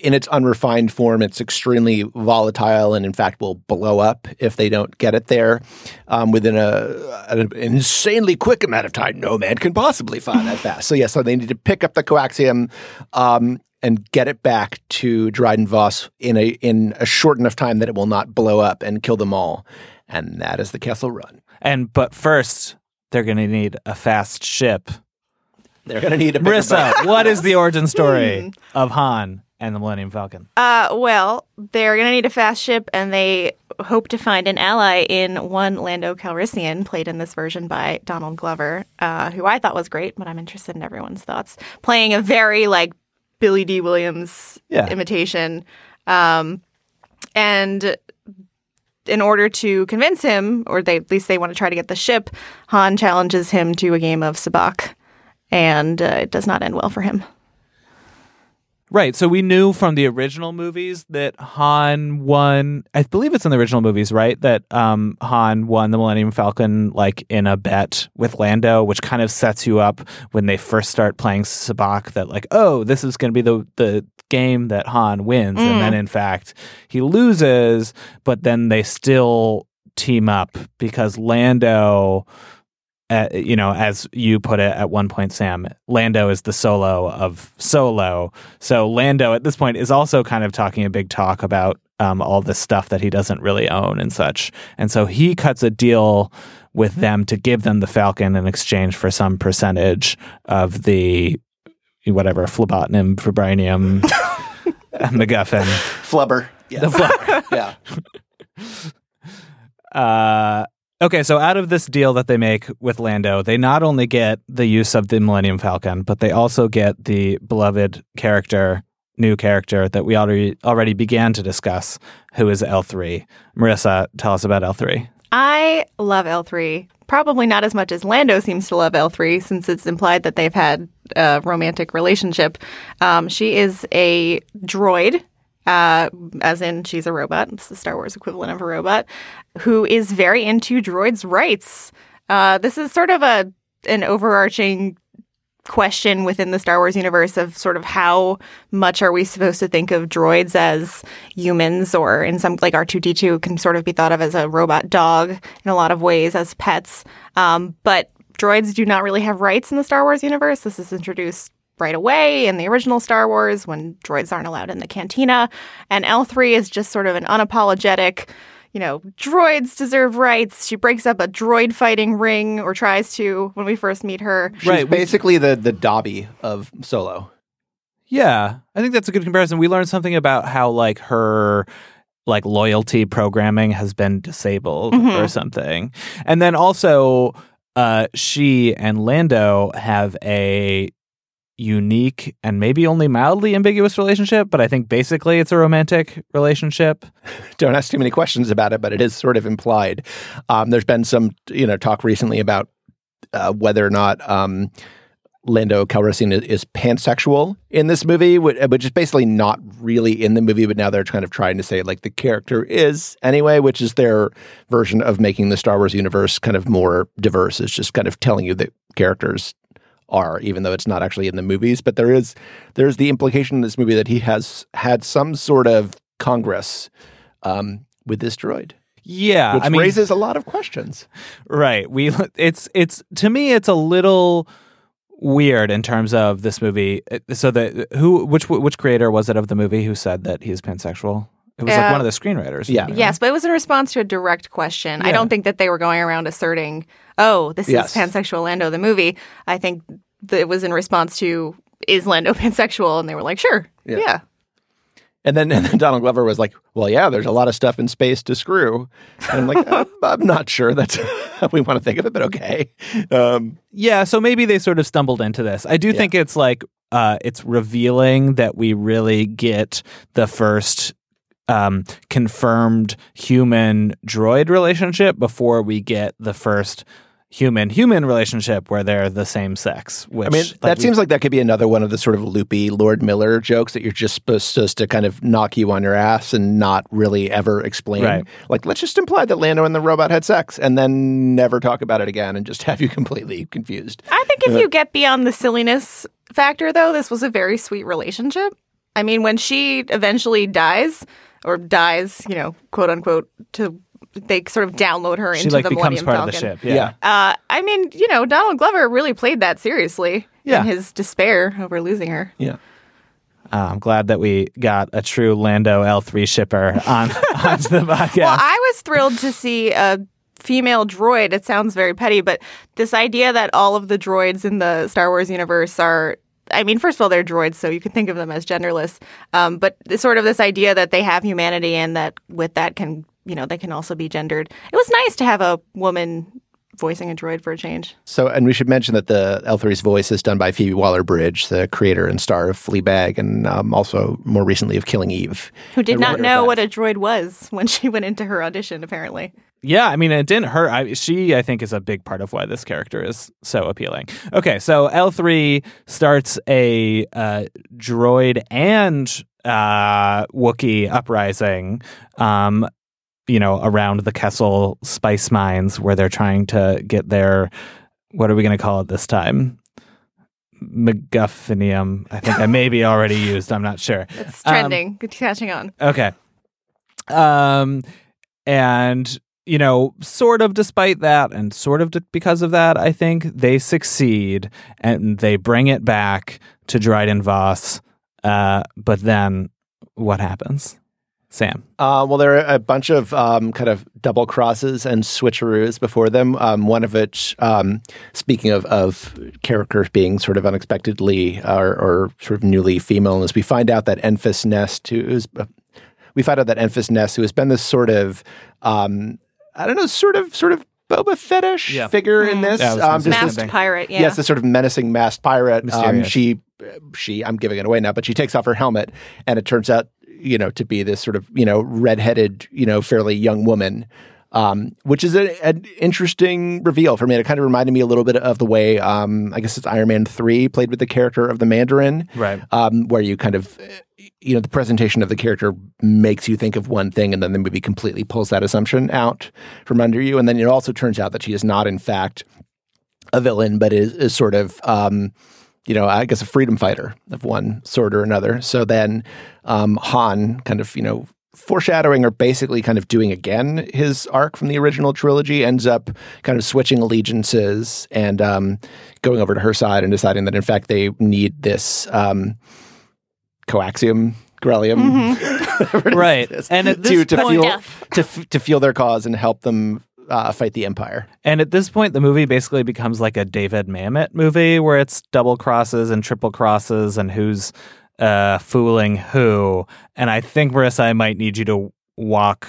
in its unrefined form. It's extremely volatile, and in fact, will blow up if they don't get it there um, within a an insanely quick amount of time. No man can possibly find that fast. So yeah, so they need to pick up the coaxium. Um, and get it back to Dryden Voss in a in a short enough time that it will not blow up and kill them all, and that is the Kessel Run. And but first, they're going to need a fast ship. They're going to need a. Marissa, what is the origin story of Han and the Millennium Falcon? Uh, well, they're going to need a fast ship, and they hope to find an ally in one Lando Calrissian, played in this version by Donald Glover, uh, who I thought was great, but I'm interested in everyone's thoughts. Playing a very like Billy Dee Williams Yeah. imitation, um, and in order to convince him, or they at least they want to try to get the ship, Han challenges him to a game of sabacc, and uh, it does not end well for him. Right. So we knew from the original movies that Han won. I believe it's in the original movies, right? That um, Han won the Millennium Falcon like in a bet with Lando, which kind of sets you up when they first start playing Sabacc. That like, oh, this is going to be the the game that Han wins, and then in fact he loses, but then they still team up because Lando uh, you know, as you put it at one point, Sam, Lando is the solo of Solo. So Lando at this point is also kind of talking a big talk about um, all this stuff that he doesn't really own and such. And so he cuts a deal with them to give them the Falcon in exchange for some percentage of the whatever phlebotinum, vibranium, MacGuffin. Flubber. Yeah. The flubber. yeah. Uh, okay, so out of this deal that they make with Lando, they not only get the use of the Millennium Falcon, but they also get the beloved character, new character that we already already began to discuss, who is L3. Marissa, tell us about L3. I love L3. probably not as much as Lando seems to love L3, since it's implied that they've had a romantic relationship. Um, she is a droid. Uh, as in, she's a robot. It's the Star Wars equivalent of a robot, who is very into droids' rights. Uh, this is sort of a an overarching question within the Star Wars universe of sort of how much are we supposed to think of droids as humans or in some like R2D2 can sort of be thought of as a robot dog in a lot of ways as pets. Um, but droids do not really have rights in the Star Wars universe. This is introduced right away in the original Star Wars when droids aren't allowed in the cantina. And L3 is just sort of an unapologetic you know, droids deserve rights. She breaks up a droid fighting ring or tries to when we first meet her. She's Right, we- basically the the Dobby of Solo. Yeah, I think that's a good comparison. We learned something about how like her like loyalty programming has been disabled Mhm. or something. And then also uh she and Lando have a unique and maybe only mildly ambiguous relationship, but I think basically it's a romantic relationship. Don't ask too many questions about it, but it is sort of implied. Um, there's been some you know talk recently about uh, whether or not um, Lando Calrissian is, is pansexual in this movie, which, which is basically not really in the movie, but now they're kind of trying to say like the character is anyway, which is their version of making the Star Wars universe kind of more diverse. It's just kind of telling you that characters are, even though it's not actually in the movies. But there is there's the implication in this movie that he has had some sort of congress um, with this droid, Yeah, which I mean, raises a lot of questions. Right. We it's it's to me it's a little weird in terms of this movie. So the who which which creator was it of the movie who said that he he's pansexual? It was like Uh, one of the screenwriters. Yeah. Yes, but it was in response to a direct question. I don't think that they were going around asserting, "Oh, this Yes. is pansexual Lando the movie." I think that it was in response to, "Is Lando pansexual?" And they were like, "Sure, Yeah. yeah." And then, and then Donald Glover was like, "Well, yeah, there's a lot of stuff in space to screw." And I'm like, I'm, I'm not sure that's how we want to think of it, but okay. Um, Yeah, so maybe they sort of stumbled into this. I do think it's like uh it's revealing that we really get the first um confirmed human droid relationship before we get the first human human relationship where they're the same sex which I mean, that we- seems like that could be another one of the sort of loopy Lord Miller jokes that you're just supposed, supposed to kind of knock you on your ass and not really ever explain. Right. Like, let's just imply that Lando and the robot had sex and then never talk about it again and just have you completely confused. I think if you get beyond the silliness factor, though, this was a very sweet relationship. I mean, when she eventually dies, or dies, you know, quote unquote, to they sort of download her she into like the becomes Millennium part Falcon. of the ship yeah, Yeah. Uh, I mean, you know, Donald Glover really played that seriously Yeah. in his despair over losing her. Yeah. Uh, i'm glad that we got a true lando l3 shipper on onto the podcast Well, I was thrilled to see a female droid. It sounds very petty, but this idea that all of the droids in the Star Wars universe are. I mean, first of all, they're droids, so you can think of them as genderless. Um, but sort of this idea that they have humanity and that with that can, you know, they can also be gendered. It was nice to have a woman voicing a droid for a change. So, and we should mention that the L3's voice is done by Phoebe Waller Bridge, the creator and star of Fleabag, and um, also more recently of Killing Eve. Who did not know what a droid was when she went into her audition, apparently. Yeah, I mean, it didn't hurt. I, she, I think, is a big part of why this character is so appealing. Okay, so L three starts a uh, droid and uh, Wookiee uprising. Um, you know, around the Kessel spice mines where they're trying to get their what are we going to call it this time? MacGuffinium. I think I may be already used. I'm not sure. It's Um, trending, it's catching on. Okay. Um, and you know, sort of despite that, and sort of because of that, I think they succeed and they bring it back to Dryden Voss. Uh, but then what happens, Sam? Uh, well, there are a bunch of um, kind of double crosses and switcheroos before them. Um, one of which, um, speaking of, of characters being sort of unexpectedly or, or sort of newly female, is we find out that Enfys Nest, who is we find out that Enfys Nest, who has been this sort of um, I don't know, sort of sort of Boba Fettish Yeah. figure in this. Yeah, I was gonna um, say just the this- Masked pirate, yeah. Yes, the sort of menacing masked pirate. Um, she, she, I'm giving it away now, but she takes off her helmet, and it turns out, you know, to be this sort of, you know, redheaded, you know, fairly young woman. Um, which is a- an interesting reveal for me. It kind of reminded me a little bit of the way, um, I guess it's Iron Man 3 played with the character of the Mandarin. Right. Um, where you kind of, uh, you know, the presentation of the character makes you think of one thing and then the movie completely pulls that assumption out from under you. And then it also turns out that she is not, in fact, a villain, but is, is sort of, um, you know, I guess a freedom fighter of one sort or another. So then um, Han kind of, you know, foreshadowing or basically kind of doing again his arc from the original trilogy ends up kind of switching allegiances and um, going over to her side and deciding that in fact they need this um, coaxium grellium Right. And at to this to point, fuel Stuff. to f- to fuel their cause and help them uh, fight the empire. And at this point, the movie basically becomes like a David Mamet movie where it's double crosses and triple crosses and who's uh, fooling who. And I think, Marissa, I might need you to walk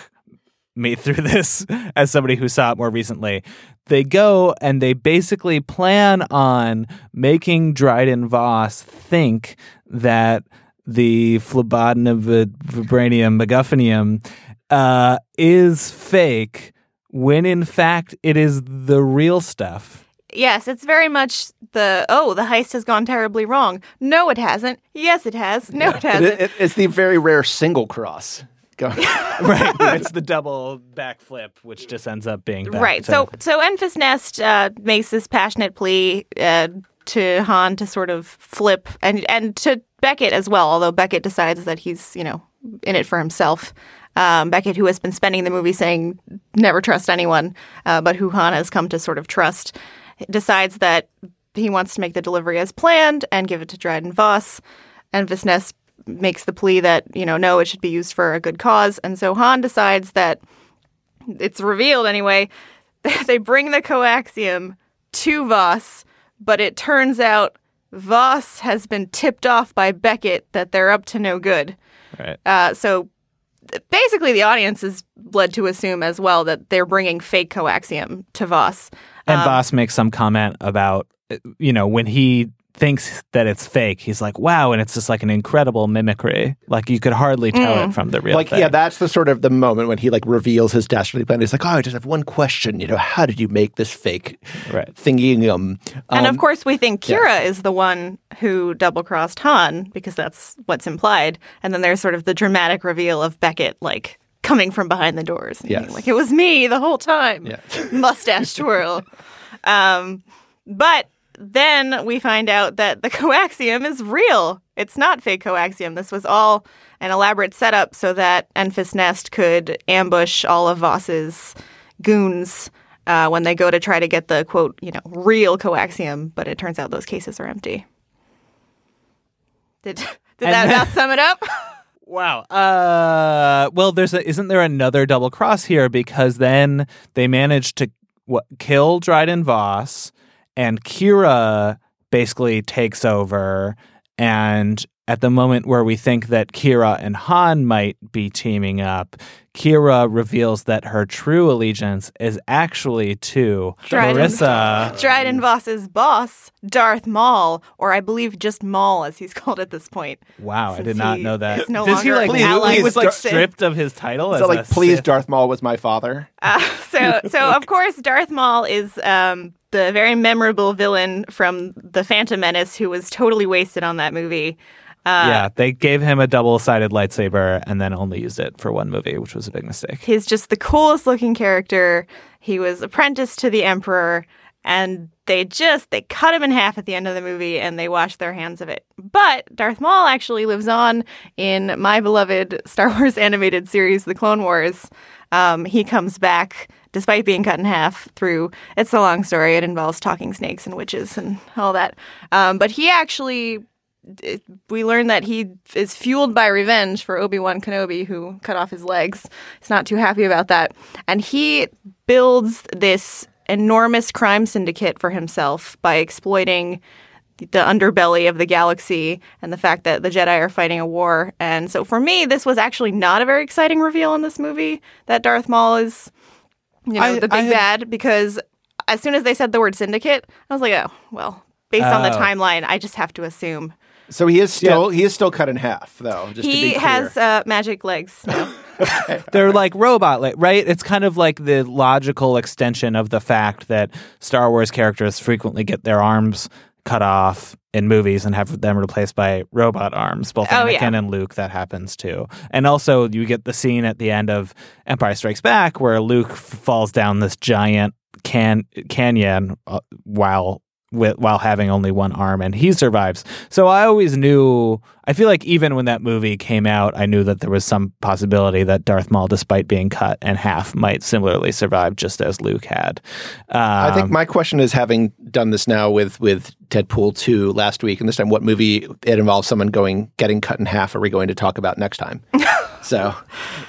me through this as somebody who saw it more recently. They go and they basically plan on making Dryden Voss think that the phlebotinum vibranium MacGuffinium uh, is fake when in fact it is the real stuff. Yes, it's very much the oh, the heist has gone terribly wrong. No, it hasn't. Yes, it has. No, it It- hasn't. it- it's the very rare single cross. Right. it's the double backflip, which just ends up being back right. to- So so Enfys Nest uh, makes this passionate plea uh, to Han to sort of flip and and to Beckett as well. Although Beckett decides that he's you know in it for himself. Um, Beckett, who has been spending the movie saying never trust anyone, uh, but who Han has come to sort of trust, decides that he wants to make the delivery as planned and give it to Dryden Voss. And Enfys Nest makes the plea that, you know, no, it should be used for a good cause. And so Han decides that it's revealed anyway. They bring the coaxium to Voss, but it turns out Voss has been tipped off by Beckett that they're up to no good. Right. Uh, so basically, the audience is led to assume as well that they're bringing fake coaxium to Voss. and Voss makes some comment about, uh, you know, when he thinks that it's fake, he's like, wow, and it's just like an incredible mimicry. Like you could hardly tell Mm. it from the real like thing. yeah, that's the sort of the moment when he like reveals his dastardly plan. He's like, oh, I just have one question. You know, how did you make this fake Right. thingium? And Um, of course, we think Qi'ra is the one who double crossed Han because that's what's implied. And then there's sort of the dramatic reveal of Beckett, like coming from behind the doors. and being Yes. Like, it was me the whole time. Yeah. Mustache twirl. um, but then we find out that the coaxium is real. It's not fake coaxium. This was all an elaborate setup so that Enfys Nest could ambush all of Voss's goons uh, when they go to try to get the quote, you know, real coaxium. But it turns out those cases are empty. Did did And that not sum it up? Wow. Uh, well, there's a, isn't there another double cross here because then they managed to what, kill Dryden Voss, and Qi'ra basically takes over. And at the moment where we think that Qi'ra and Han might be teaming up, Qi'ra reveals that her true allegiance is actually to Dryden. Marissa. Dryden Voss's boss, Darth Maul, or I believe just Maul as he's called at this point. Wow, I did not he know that. is no Does he longer like allied he was like stripped of his title? so as like, a please, Sith? Darth Maul was my father. Uh, so, so of course, Darth Maul is um, the very memorable villain from the Phantom Menace, who was totally wasted on that movie. Uh, yeah, they gave him a double-sided lightsaber and then only used it for one movie, which was a big mistake. He's just the coolest looking character. He was apprenticed to the Emperor, and they just they cut him in half at the end of the movie, and they washed their hands of it. But Darth Maul actually lives on in my beloved Star Wars animated series, The Clone Wars. Um, he comes back despite being cut in half through. It's a long story. It involves talking snakes and witches and all that. Um, but he actually it, we learn that he is fueled by revenge for Obi Wan Kenobi, who cut off his legs. He's not too happy about that. And he builds this enormous crime syndicate for himself by exploiting the underbelly of the galaxy and the fact that the Jedi are fighting a war. And so for me, this was actually not a very exciting reveal in this movie that Darth Maul is, you know, I- the big I bad because as soon as they said the word syndicate, I was like, oh, well, based on the Oh. timeline, I just have to assume So he is still he is still cut in half though. Just to he be clear. has uh, magic legs now. They're like robot, like, right? It's kind of like the logical extension of the fact that Star Wars characters frequently get their arms cut off in movies and have them replaced by robot arms. Both Oh, Anakin yeah. and Luke, that happens too. And also, you get the scene at the end of Empire Strikes Back where Luke falls down this giant can canyon uh, while with, while having only one arm, and he survives. So I always knew. I feel like even when that movie came out, I knew that there was some possibility that Darth Maul, despite being cut in half, might similarly survive, just as Luke had. Um, I think my question is, having done this now with with Deadpool two last week, and this time, what movie it involves someone going getting cut in half? Are we going to talk about next time? so,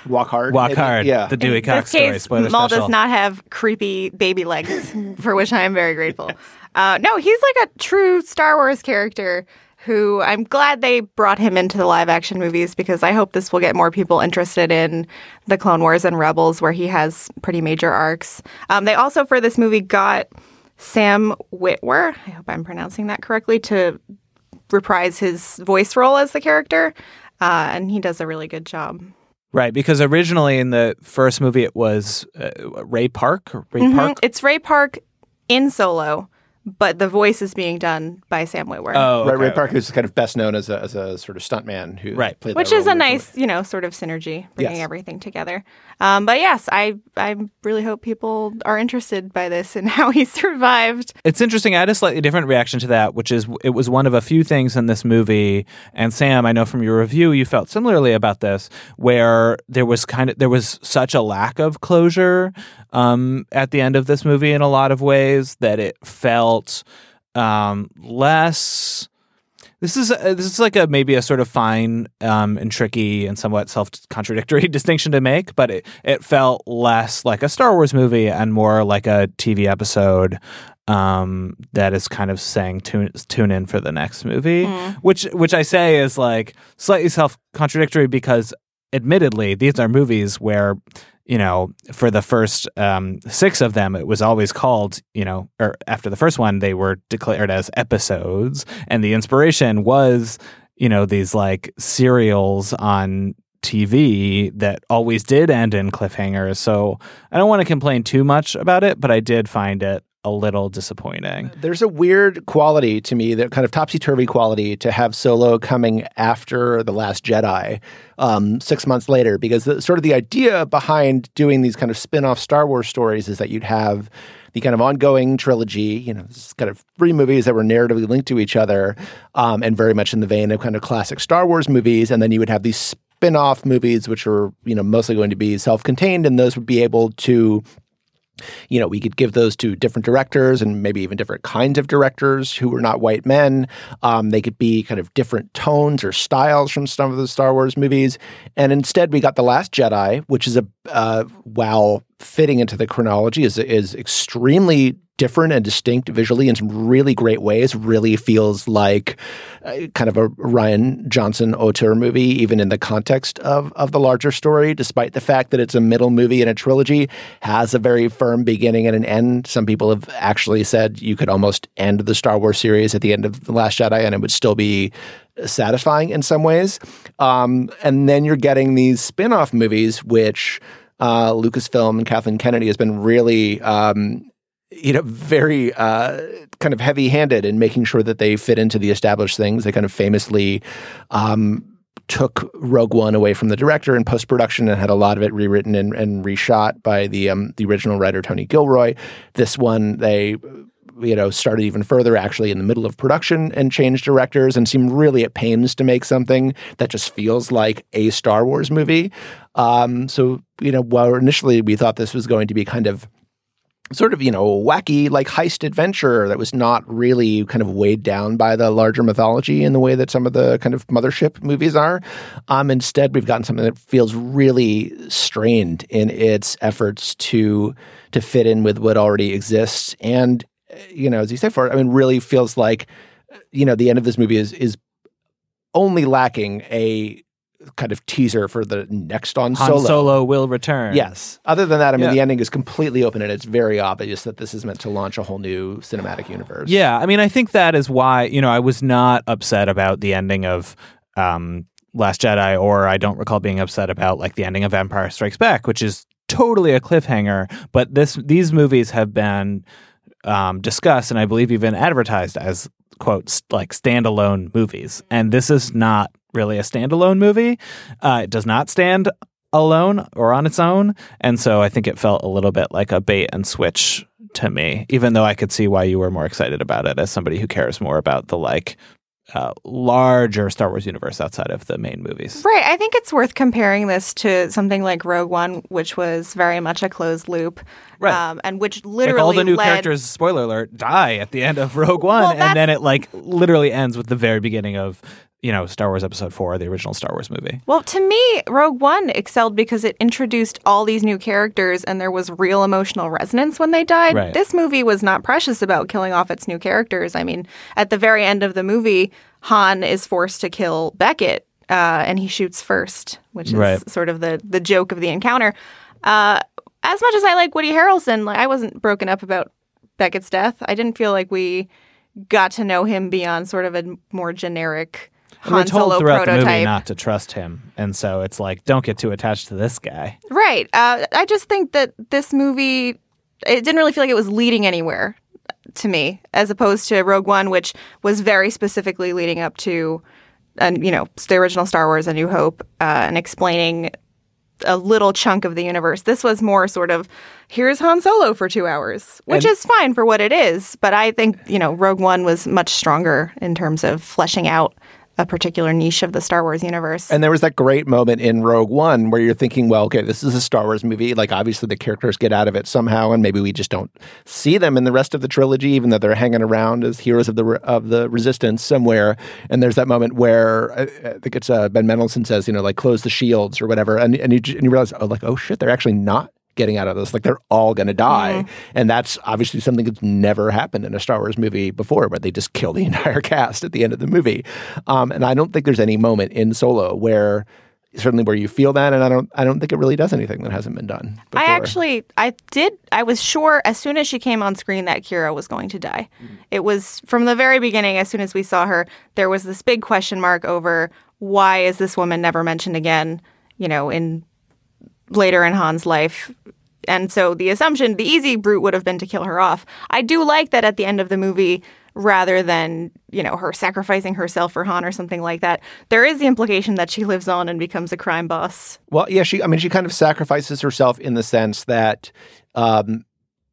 Walk Hard. Walk maybe? hard. Yeah. The Dewey In Cox this story. case, Spoiler Maul special. does not have creepy baby legs, for which I am very grateful. Uh, no, he's like a true Star Wars character who I'm glad they brought him into the live action movies because I hope this will get more people interested in the Clone Wars and Rebels, where he has pretty major arcs. Um, they also, for this movie, got Sam Witwer, I hope I'm pronouncing that correctly, to reprise his voice role as the character. Uh, and he does a really good job. Right, because originally in the first movie it was uh, Ray Park. or Ray Mhm. Park. It's Ray Park in solo, but the voice is being done by Sam Witwer. Oh, Right, Ray okay. Park is kind of best known as a, as a sort of stuntman who Right. played that which role is a nice, you know, sort of synergy, bringing Yes. everything together. Um, but yes, I I really hope people are interested by this and how he survived. It's interesting. I had a slightly different reaction to that, which is it was one of a few things in this movie. And Sam, I know from your review, you felt similarly about this, where there was kind of there was such a lack of closure um, at the end of this movie in a lot of ways that it um, less. This is a, this is like a maybe a sort of fine um, and tricky and somewhat self contradictory distinction to make, but it it felt less like a Star Wars movie and more like a TV episode um, that is kind of saying tune tune in for the next movie, which which I say is like slightly self contradictory because admittedly these are movies where you know, for the first um, six of them, it was always called, you know, or after the first one, they were declared as episodes. And the inspiration was, you know, these like serials on TV that always did end in cliffhangers. So I don't want to complain too much about it, but I did find it a little disappointing. There's a weird quality to me, that kind of topsy turvy quality to have Solo coming after The Last Jedi um, six months later, because the, sort of the idea behind doing these kind of spin off Star Wars stories is that you'd have the kind of ongoing trilogy, you know, kind of three movies that were narratively linked to each other um, and very much in the vein of kind of classic Star Wars movies. And then you would have these spin off movies, which are, you know, mostly going to be self contained, and those would be able to you know, we could give those to different directors and maybe even different kinds of directors who were not white men. Um, they could be kind of different tones or styles from some of the Star Wars movies. And instead, we got The Last Jedi, which is a, uh, while fitting into the chronology, is, is extremely different and distinct visually in some really great ways. Really feels like uh, kind of a Rian Johnson auteur movie, even in the context of of the larger story. Despite the fact that it's a middle movie in a trilogy, has a very firm beginning and an end. Some people have actually said you could almost end the Star Wars series at the end of the Last Jedi, and it would still be satisfying in some ways. Um, and then you're getting these spin-off movies, which uh, Lucasfilm and Kathleen Kennedy has been really um, you know, very uh, kind of heavy handed in making sure that they fit into the established things. They kind of famously um, took Rogue One away from the director in post production and had a lot of it rewritten and, and reshot by the um, the original writer Tony Gilroy. This one they you know started even further actually in the middle of production and changed directors and seemed really at pains to make something that just feels like a Star Wars movie. Um, so you know, while initially we thought this was going to be kind of sort of you know wacky like heist adventure that was not really kind of weighed down by the larger mythology in the way that some of the kind of mothership movies are um, instead we've gotten something that feels really strained in its efforts to to fit in with what already exists and you know as you say for i mean really feels like you know the end of this movie is is only lacking a kind of teaser for the next on Han solo Solo will return. Yes. Other than that, I mean, Yeah. the ending is completely open, and it's very obvious that this is meant to launch a whole new cinematic universe. Yeah, I mean, I think that is why you know I was not upset about the ending of um, Last Jedi, or I don't recall being upset about like the ending of Empire Strikes Back, which is totally a cliffhanger. But this these movies have been um, discussed and I believe even advertised as quotes like standalone movies, and this is not really a standalone movie. Uh, it does not stand alone or on its own, and so I think it felt a little bit like a bait and switch to me. Even though I could see why you were more excited about it as somebody who cares more about the like uh, larger Star Wars universe outside of the main movies. Right. I think it's worth comparing this to something like Rogue One, which was very much a closed loop, Right. um, and which literally like all the new led, characters, spoiler alert, die at the end of Rogue One, Well, and then it like literally ends with the very beginning of you know Star Wars Episode Four, the original Star Wars movie. Well, to me, Rogue One excelled because it introduced all these new characters and there was real emotional resonance when they died. Right. This movie was not precious about killing off its new characters. I mean, at the very end of the movie, Han is forced to kill Beckett uh, and he shoots first, which is Right. sort of the, the joke of the encounter. Uh, as much as I like Woody Harrelson, like I wasn't broken up about Beckett's death. I didn't feel like we got to know him beyond sort of a more generic And we're told Solo throughout the movie not to trust him, and so it's like don't get too attached to this guy. Right. Uh, I just think that this movie, it didn't really feel like it was leading anywhere to me, as opposed to Rogue One, which was very specifically leading up to, and you know, the original Star Wars: A New Hope, uh, and explaining a little chunk of the universe. This was more sort of here's Han Solo for two hours, which And- is fine for what it is. But I think you know, Rogue One was much stronger in terms of fleshing out a particular niche of the Star Wars universe. And there was that great moment in Rogue One where you're thinking, well, okay, this is a Star Wars movie. Like, obviously, the characters get out of it somehow, and maybe we just don't see them in the rest of the trilogy, even though they're hanging around as heroes of the of the Resistance somewhere. And there's that moment where I, I think it's uh, Ben Mendelsohn says, you know, like close the shields or whatever, and and you, and you realize, oh, like, oh shit, they're actually not getting out of this. Like they're all going to die. And that's obviously something that's never happened in a Star Wars movie before, where they just kill the entire cast at the end of the movie. Um, and I don't think there's any moment in Solo where certainly where you feel that and I don't I don't think it really does anything that hasn't been done. Before. I actually, I did, I was sure as soon as she came on screen that Qi'ra was going to die. It was from the very beginning, as soon as we saw her, there was this big question mark over why is this woman never mentioned again, you know, in later in Han's life. And so the assumption, the easy route would have been to kill her off. I do like that at the end of the movie, rather than, you know, her sacrificing herself for Han or something like that, there is the implication that she lives on and becomes a crime boss. Well, yeah, she. I mean, she kind of sacrifices herself in the sense that, um,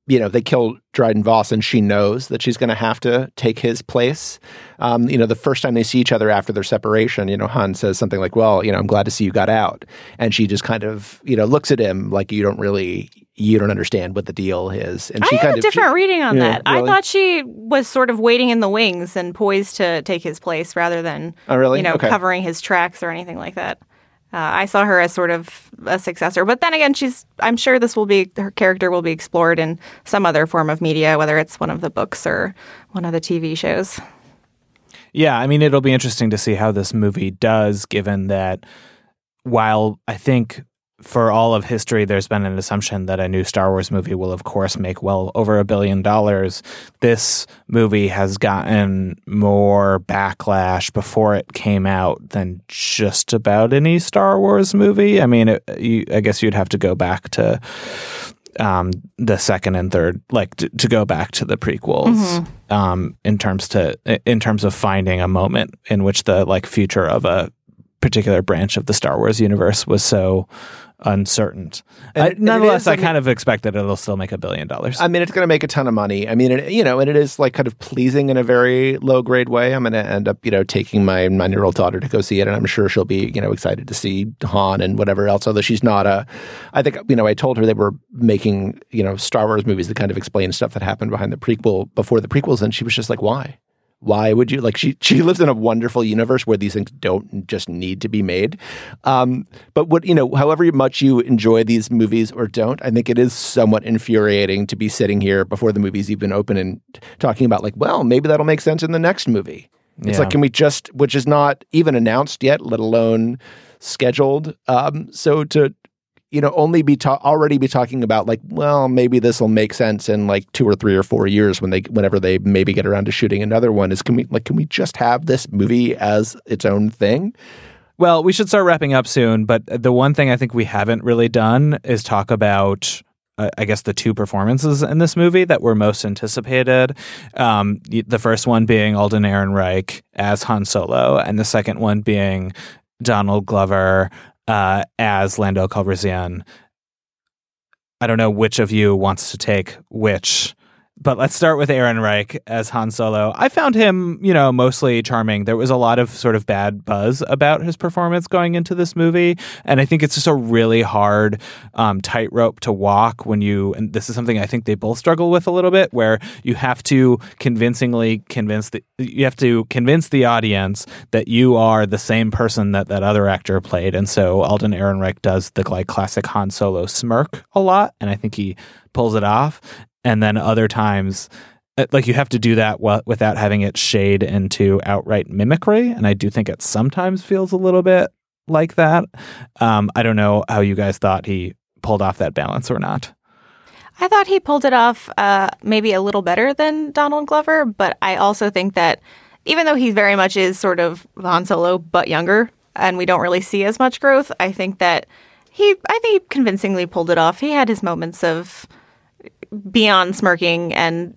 you know, they kill Dryden Voss, and she knows that she's going to have to take his place. Um, you know, the first time they see each other after their separation, you know, Han says something like, "Well, you know, I'm glad to see you got out," and she just kind of, you know, looks at him like you don't really, you don't understand what the deal is, and she I kind had a of different she- reading on Yeah, that. I thought she was sort of waiting in the wings and poised to take his place rather than, Oh, really? you know, Okay. covering his tracks or anything like that. Uh, I saw her as sort of a successor, but then again, she's. I'm sure this will be her character will be explored in some other form of media, whether it's one of the books or one of the TV shows. Yeah, I mean, it'll be interesting to see how this movie does, given that while I think for all of history, there's been an assumption that a new Star Wars movie will, of course, make well over a billion dollars. This movie has gotten more backlash before it came out than just about any Star Wars movie. I mean, it, you, I guess you'd have to go back to um, the second and third, like to, to go back to the prequels, um, in terms to in terms of finding a moment in which the like future of a particular branch of the Star Wars universe was so uncertain. And I- it- and it nonetheless, is, I I, mean- kind of expect that it'll still make a billion dollars. I mean, it's going to make a ton of money. I mean, it, you know, and it is like kind of pleasing in a very low grade way. I'm going to end up, you know, taking my nine year old daughter to go see it, and I'm sure she'll be, you know, excited to see Han and whatever else. Although she's not a, I think, you know, I told her they were making, you know, Star Wars movies that kind of explain stuff that happened behind the prequel before the prequels, and she was just like, why? Why would you like she she lives in a wonderful universe where these things don't just need to be made. Um, but what you know, however much you enjoy these movies or don't, I think it is somewhat infuriating to be sitting here before the movie's even open and talking about like, well, maybe that'll make sense in the next movie. It's Yeah. like, can we just, which is not even announced yet, let alone scheduled. Um, so to you know only be ta- already be talking about like well maybe this will make sense in like two or three or four years when they whenever they maybe get around to shooting another one is can we like can we just have this movie as its own thing Well, we should start wrapping up soon, but the one thing I think we haven't really done is talk about. Uh, I guess the two performances in this movie that were most anticipated. Um, the first one being Alden Ehrenreich as Han Solo, and the second one being Donald Glover uh, as Lando Calrissian. I don't know which of you wants to take which, but let's start with Ehrenreich as Han Solo. I found him, you know, mostly charming. There was a lot of sort of bad buzz about his performance going into this movie, and I think it's just a really hard um, tightrope to walk when you. And this is something I think they both struggle with a little bit, where you have to convincingly convince the you have to convince the audience that you are the same person that that other actor played, and so Alden Ehrenreich does the like classic Han Solo smirk a lot, and I think he pulls it off and then other times uh, like you have to do that without having it shade into outright mimicry. And i do think it sometimes feels a little bit like that. Um, i don't know how you guys thought he pulled off that balance or not. I thought he pulled it off uh, maybe a little better than Donald Glover, but I also think that even though he very much is sort of Han Solo but younger, and we don't really see as much growth, I think that he, I think he convincingly pulled it off. He had his moments of beyond smirking and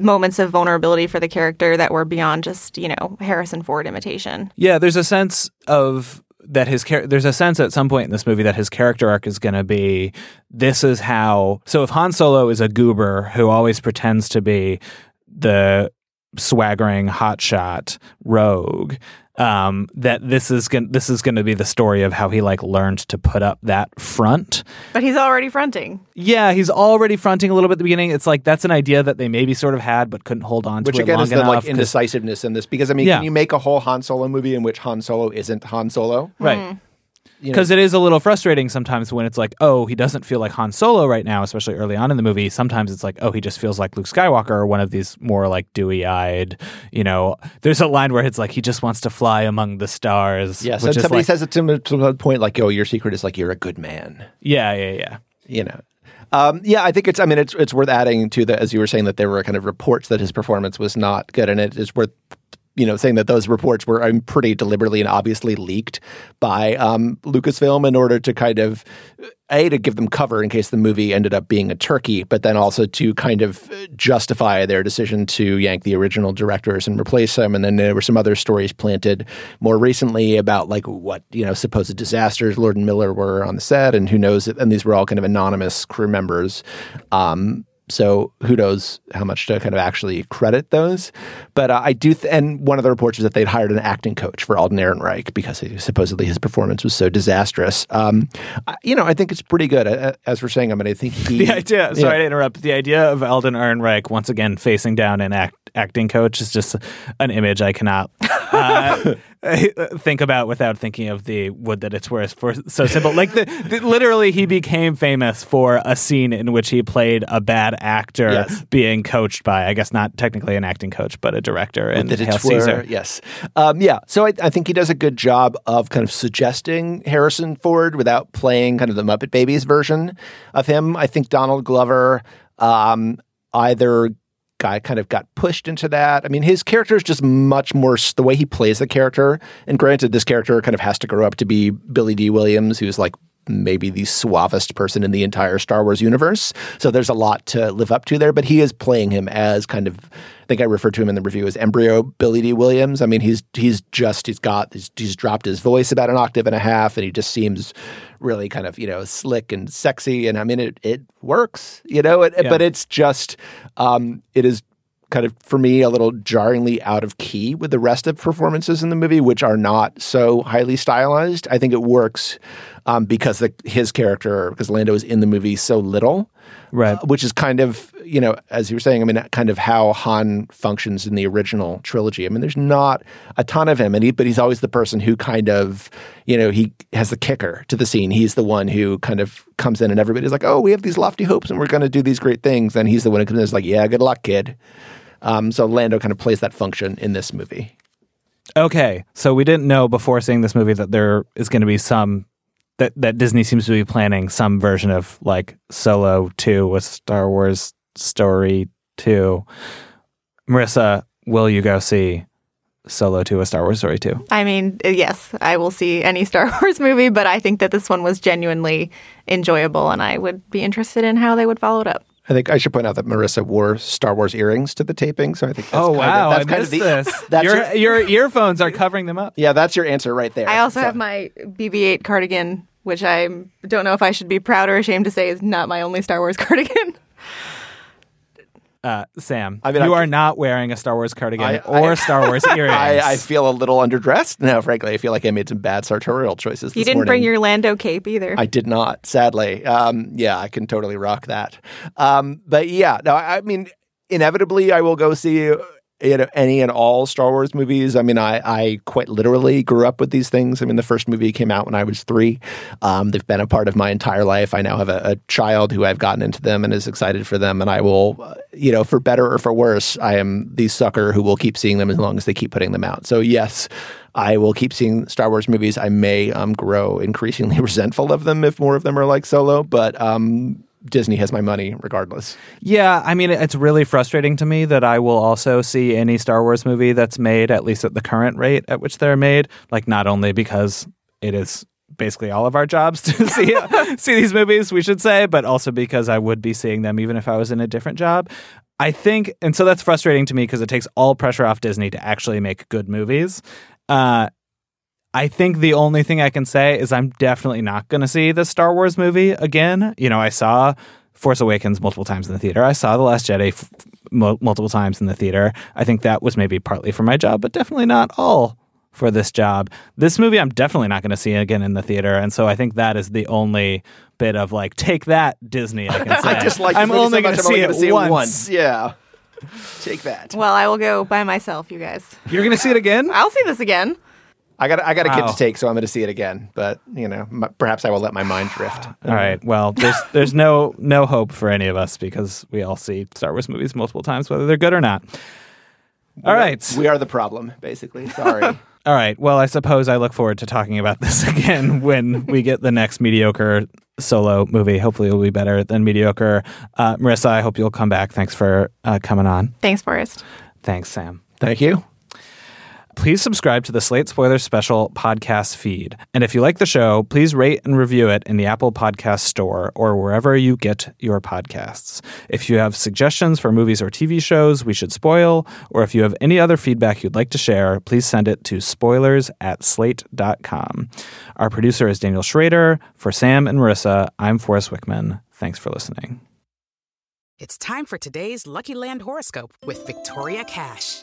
moments of vulnerability for the character that were beyond just you know Harrison Ford imitation. yeah there's a sense of that his char- there's a sense at some point in this movie that his character arc is going to be this is how so if Han Solo is a goober who always pretends to be the swaggering hotshot rogue um, that this is gonna this is going to be the story of how he like learned to put up that front. But he's already fronting. Yeah, he's already fronting a little bit at the beginning. It's like that's an idea that they maybe sort of had but couldn't hold on Which to it again long is the enough. like 'cause- indecisiveness in this because I mean, Yeah. can you make a whole Han Solo movie in which Han Solo isn't Han Solo? right. You know, Because it is a little frustrating sometimes when it's like, oh, he doesn't feel like Han Solo right now, especially early on in the movie. Sometimes it's like, oh, he just feels like Luke Skywalker or one of these more like dewy eyed, you know. There's a line where it's like he just wants to fly among the stars. Yeah, is somebody like, says it to him to the point like, "Oh, your secret is like you're a good man." yeah, yeah, yeah. you know. Um, yeah, I think it's. I mean, it's it's worth adding to the as you were saying that there were kind of reports that his performance was not good, and it is worth you know saying that those reports were um, pretty deliberately and obviously leaked by um, Lucasfilm in order to kind of a to give them cover in case the movie ended up being a turkey, but then also to kind of justify their decision to yank the original directors and replace them. And then there were some other stories planted more recently about like what you know supposed disasters Lord and Miller were on the set, and who knows. And these were all kind of anonymous crew members. Um, so who knows how much to kind of actually credit those? But uh, I do, th- and one of the reports was that they'd hired an acting coach for Alden Ehrenreich because he, supposedly his performance was so disastrous. Um, I, you know, I think it's pretty good. Uh, As we're saying, I mean, I think he, The idea, sorry Yeah. to interrupt, the idea of Alden Ehrenreich once again facing down an act, acting coach is just an image I cannot uh, think about without thinking of the wood that it's worth for so simple. Like, the, the- literally, he became famous for a scene in which he played a bad actor Yes. being coached by, I guess, not technically an acting coach, but a director in that Hail Caesar. Yes. Um, yeah. So I, I think he does a good job of kind of suggesting Harrison Ford without playing kind of the Muppet Babies version of him. I think Donald Glover um, either guy kind of got pushed into that. I mean, his character is just much more the way he plays the character. And granted, this character kind of has to grow up to be Billy Dee Williams, who's like maybe the suavest person in the entire Star Wars universe. So there's a lot to live up to there, but he is playing him as kind of I think I referred to him in the review as embryo Billy Dee Williams. I mean, he's he's just he's got he's, he's dropped his voice about an octave and a half, and he just seems really kind of you know slick and sexy. And I mean, it it works, you know. It, But it's just um, it is kind of for me a little jarringly out of key with the rest of performances in the movie, which are not so highly stylized. I think it works um, because the, his character, because Lando is in the movie so little, Right. uh, which is kind of you know as you were saying. I mean, kind of how Han functions in the original trilogy. I mean, there's not a ton of him, and he, but he's always the person who kind of you know he has the kicker to the scene. He's the one who kind of comes in, and everybody's like, "Oh, we have these lofty hopes, and we're going to do these great things." And he's the one who comes in, and is like, "Yeah, good luck, kid." Um, so Lando kind of plays that function in this movie. Okay, so we didn't know before seeing this movie that there is going to be some that that Disney seems to be planning some version of like Solo Two with Star Wars Story Two. Marissa, will you go see Solo 2 a Star Wars story too. I mean, uh, yes, I will see any Star Wars movie, but I think that this one was genuinely enjoyable, and I would be interested in how they would follow it up. I think I should point out that Marissa wore Star Wars earrings to the taping, so I think. That's oh kind wow! Of, that's I kind missed of the, this. That's your, your, your earphones are covering them up. yeah, that's your answer right there. I also So- have my BB-8 cardigan, which I don't know if I should be proud or ashamed to say is not my only Star Wars cardigan. Uh, Sam, I mean, you I- are not wearing a Star Wars cardigan I- or I- Star Wars earrings. I, I feel a little underdressed now. Frankly, I feel like I made some bad sartorial choices. You didn't morning. bring your Lando cape either. I did not, sadly. Um, yeah, I can totally rock that. Um, but yeah, no, I, I mean, inevitably, I will go see you know any and all Star Wars movies. I mean, I I quite literally grew up with these things. I mean, the first movie came out when I was three. Um, they've been a part of my entire life. I now have a, a child who I've gotten into them and is excited for them, and I will, uh, you know, for better or for worse, I am the sucker who will keep seeing them as long as they keep putting them out. So yes. I will keep seeing Star Wars movies. I may um, grow increasingly resentful of them if more of them are like Solo, but um, Disney has my money regardless. Yeah, I mean, it's really frustrating to me that I will also see any Star Wars movie that's made, at least at the current rate at which they're made. Like, not only because it is basically all of our jobs to see see these movies, we should say, but also because I would be seeing them even if I was in a different job. I think, and so that's frustrating to me because it takes all pressure off Disney to actually make good movies. Uh, I think the only thing I can say is I'm definitely not going to see the Star Wars movie again. You know, I saw Force Awakens multiple times in the theater. I saw The Last Jedi f- multiple times in the theater. I think that was maybe partly for my job, but definitely not all for this job. This movie I'm definitely not going to see again in the theater, and so I think that is the only bit of like take that Disney I can say. I just like I'm only so going to see, it see it once. once. Yeah, take that. well, I will go by myself, you guys. You're going to see it again? I'll see this again. I got I got a kid Wow. to take, so I'm going to see it again. But you know, m- perhaps I will let my mind drift. All right. Well, there's there's no no hope for any of us because we all see Star Wars movies multiple times, whether they're good or not. All right. we are the problem, basically. Sorry. All right. Well, I suppose I look forward to talking about this again when we get the next mediocre solo movie. Hopefully, it'll be better than mediocre. Uh, Marissa, I hope you'll come back. Thanks for uh, coming on. Thanks, Forrest. Thanks, Sam. Thank you. Please subscribe to the Slate Spoilers Special podcast feed. And if you like the show, please rate and review it in the Apple Podcast Store or wherever you get your podcasts. If you have suggestions for movies or TV shows we should spoil, or if you have any other feedback you'd like to share, please send it to spoilers at slate.com. Our producer is Daniel Schrader. For Sam and Marissa, I'm Forrest Wickman. Thanks for listening. It's time for today's Lucky Land horoscope with Victoria Cash.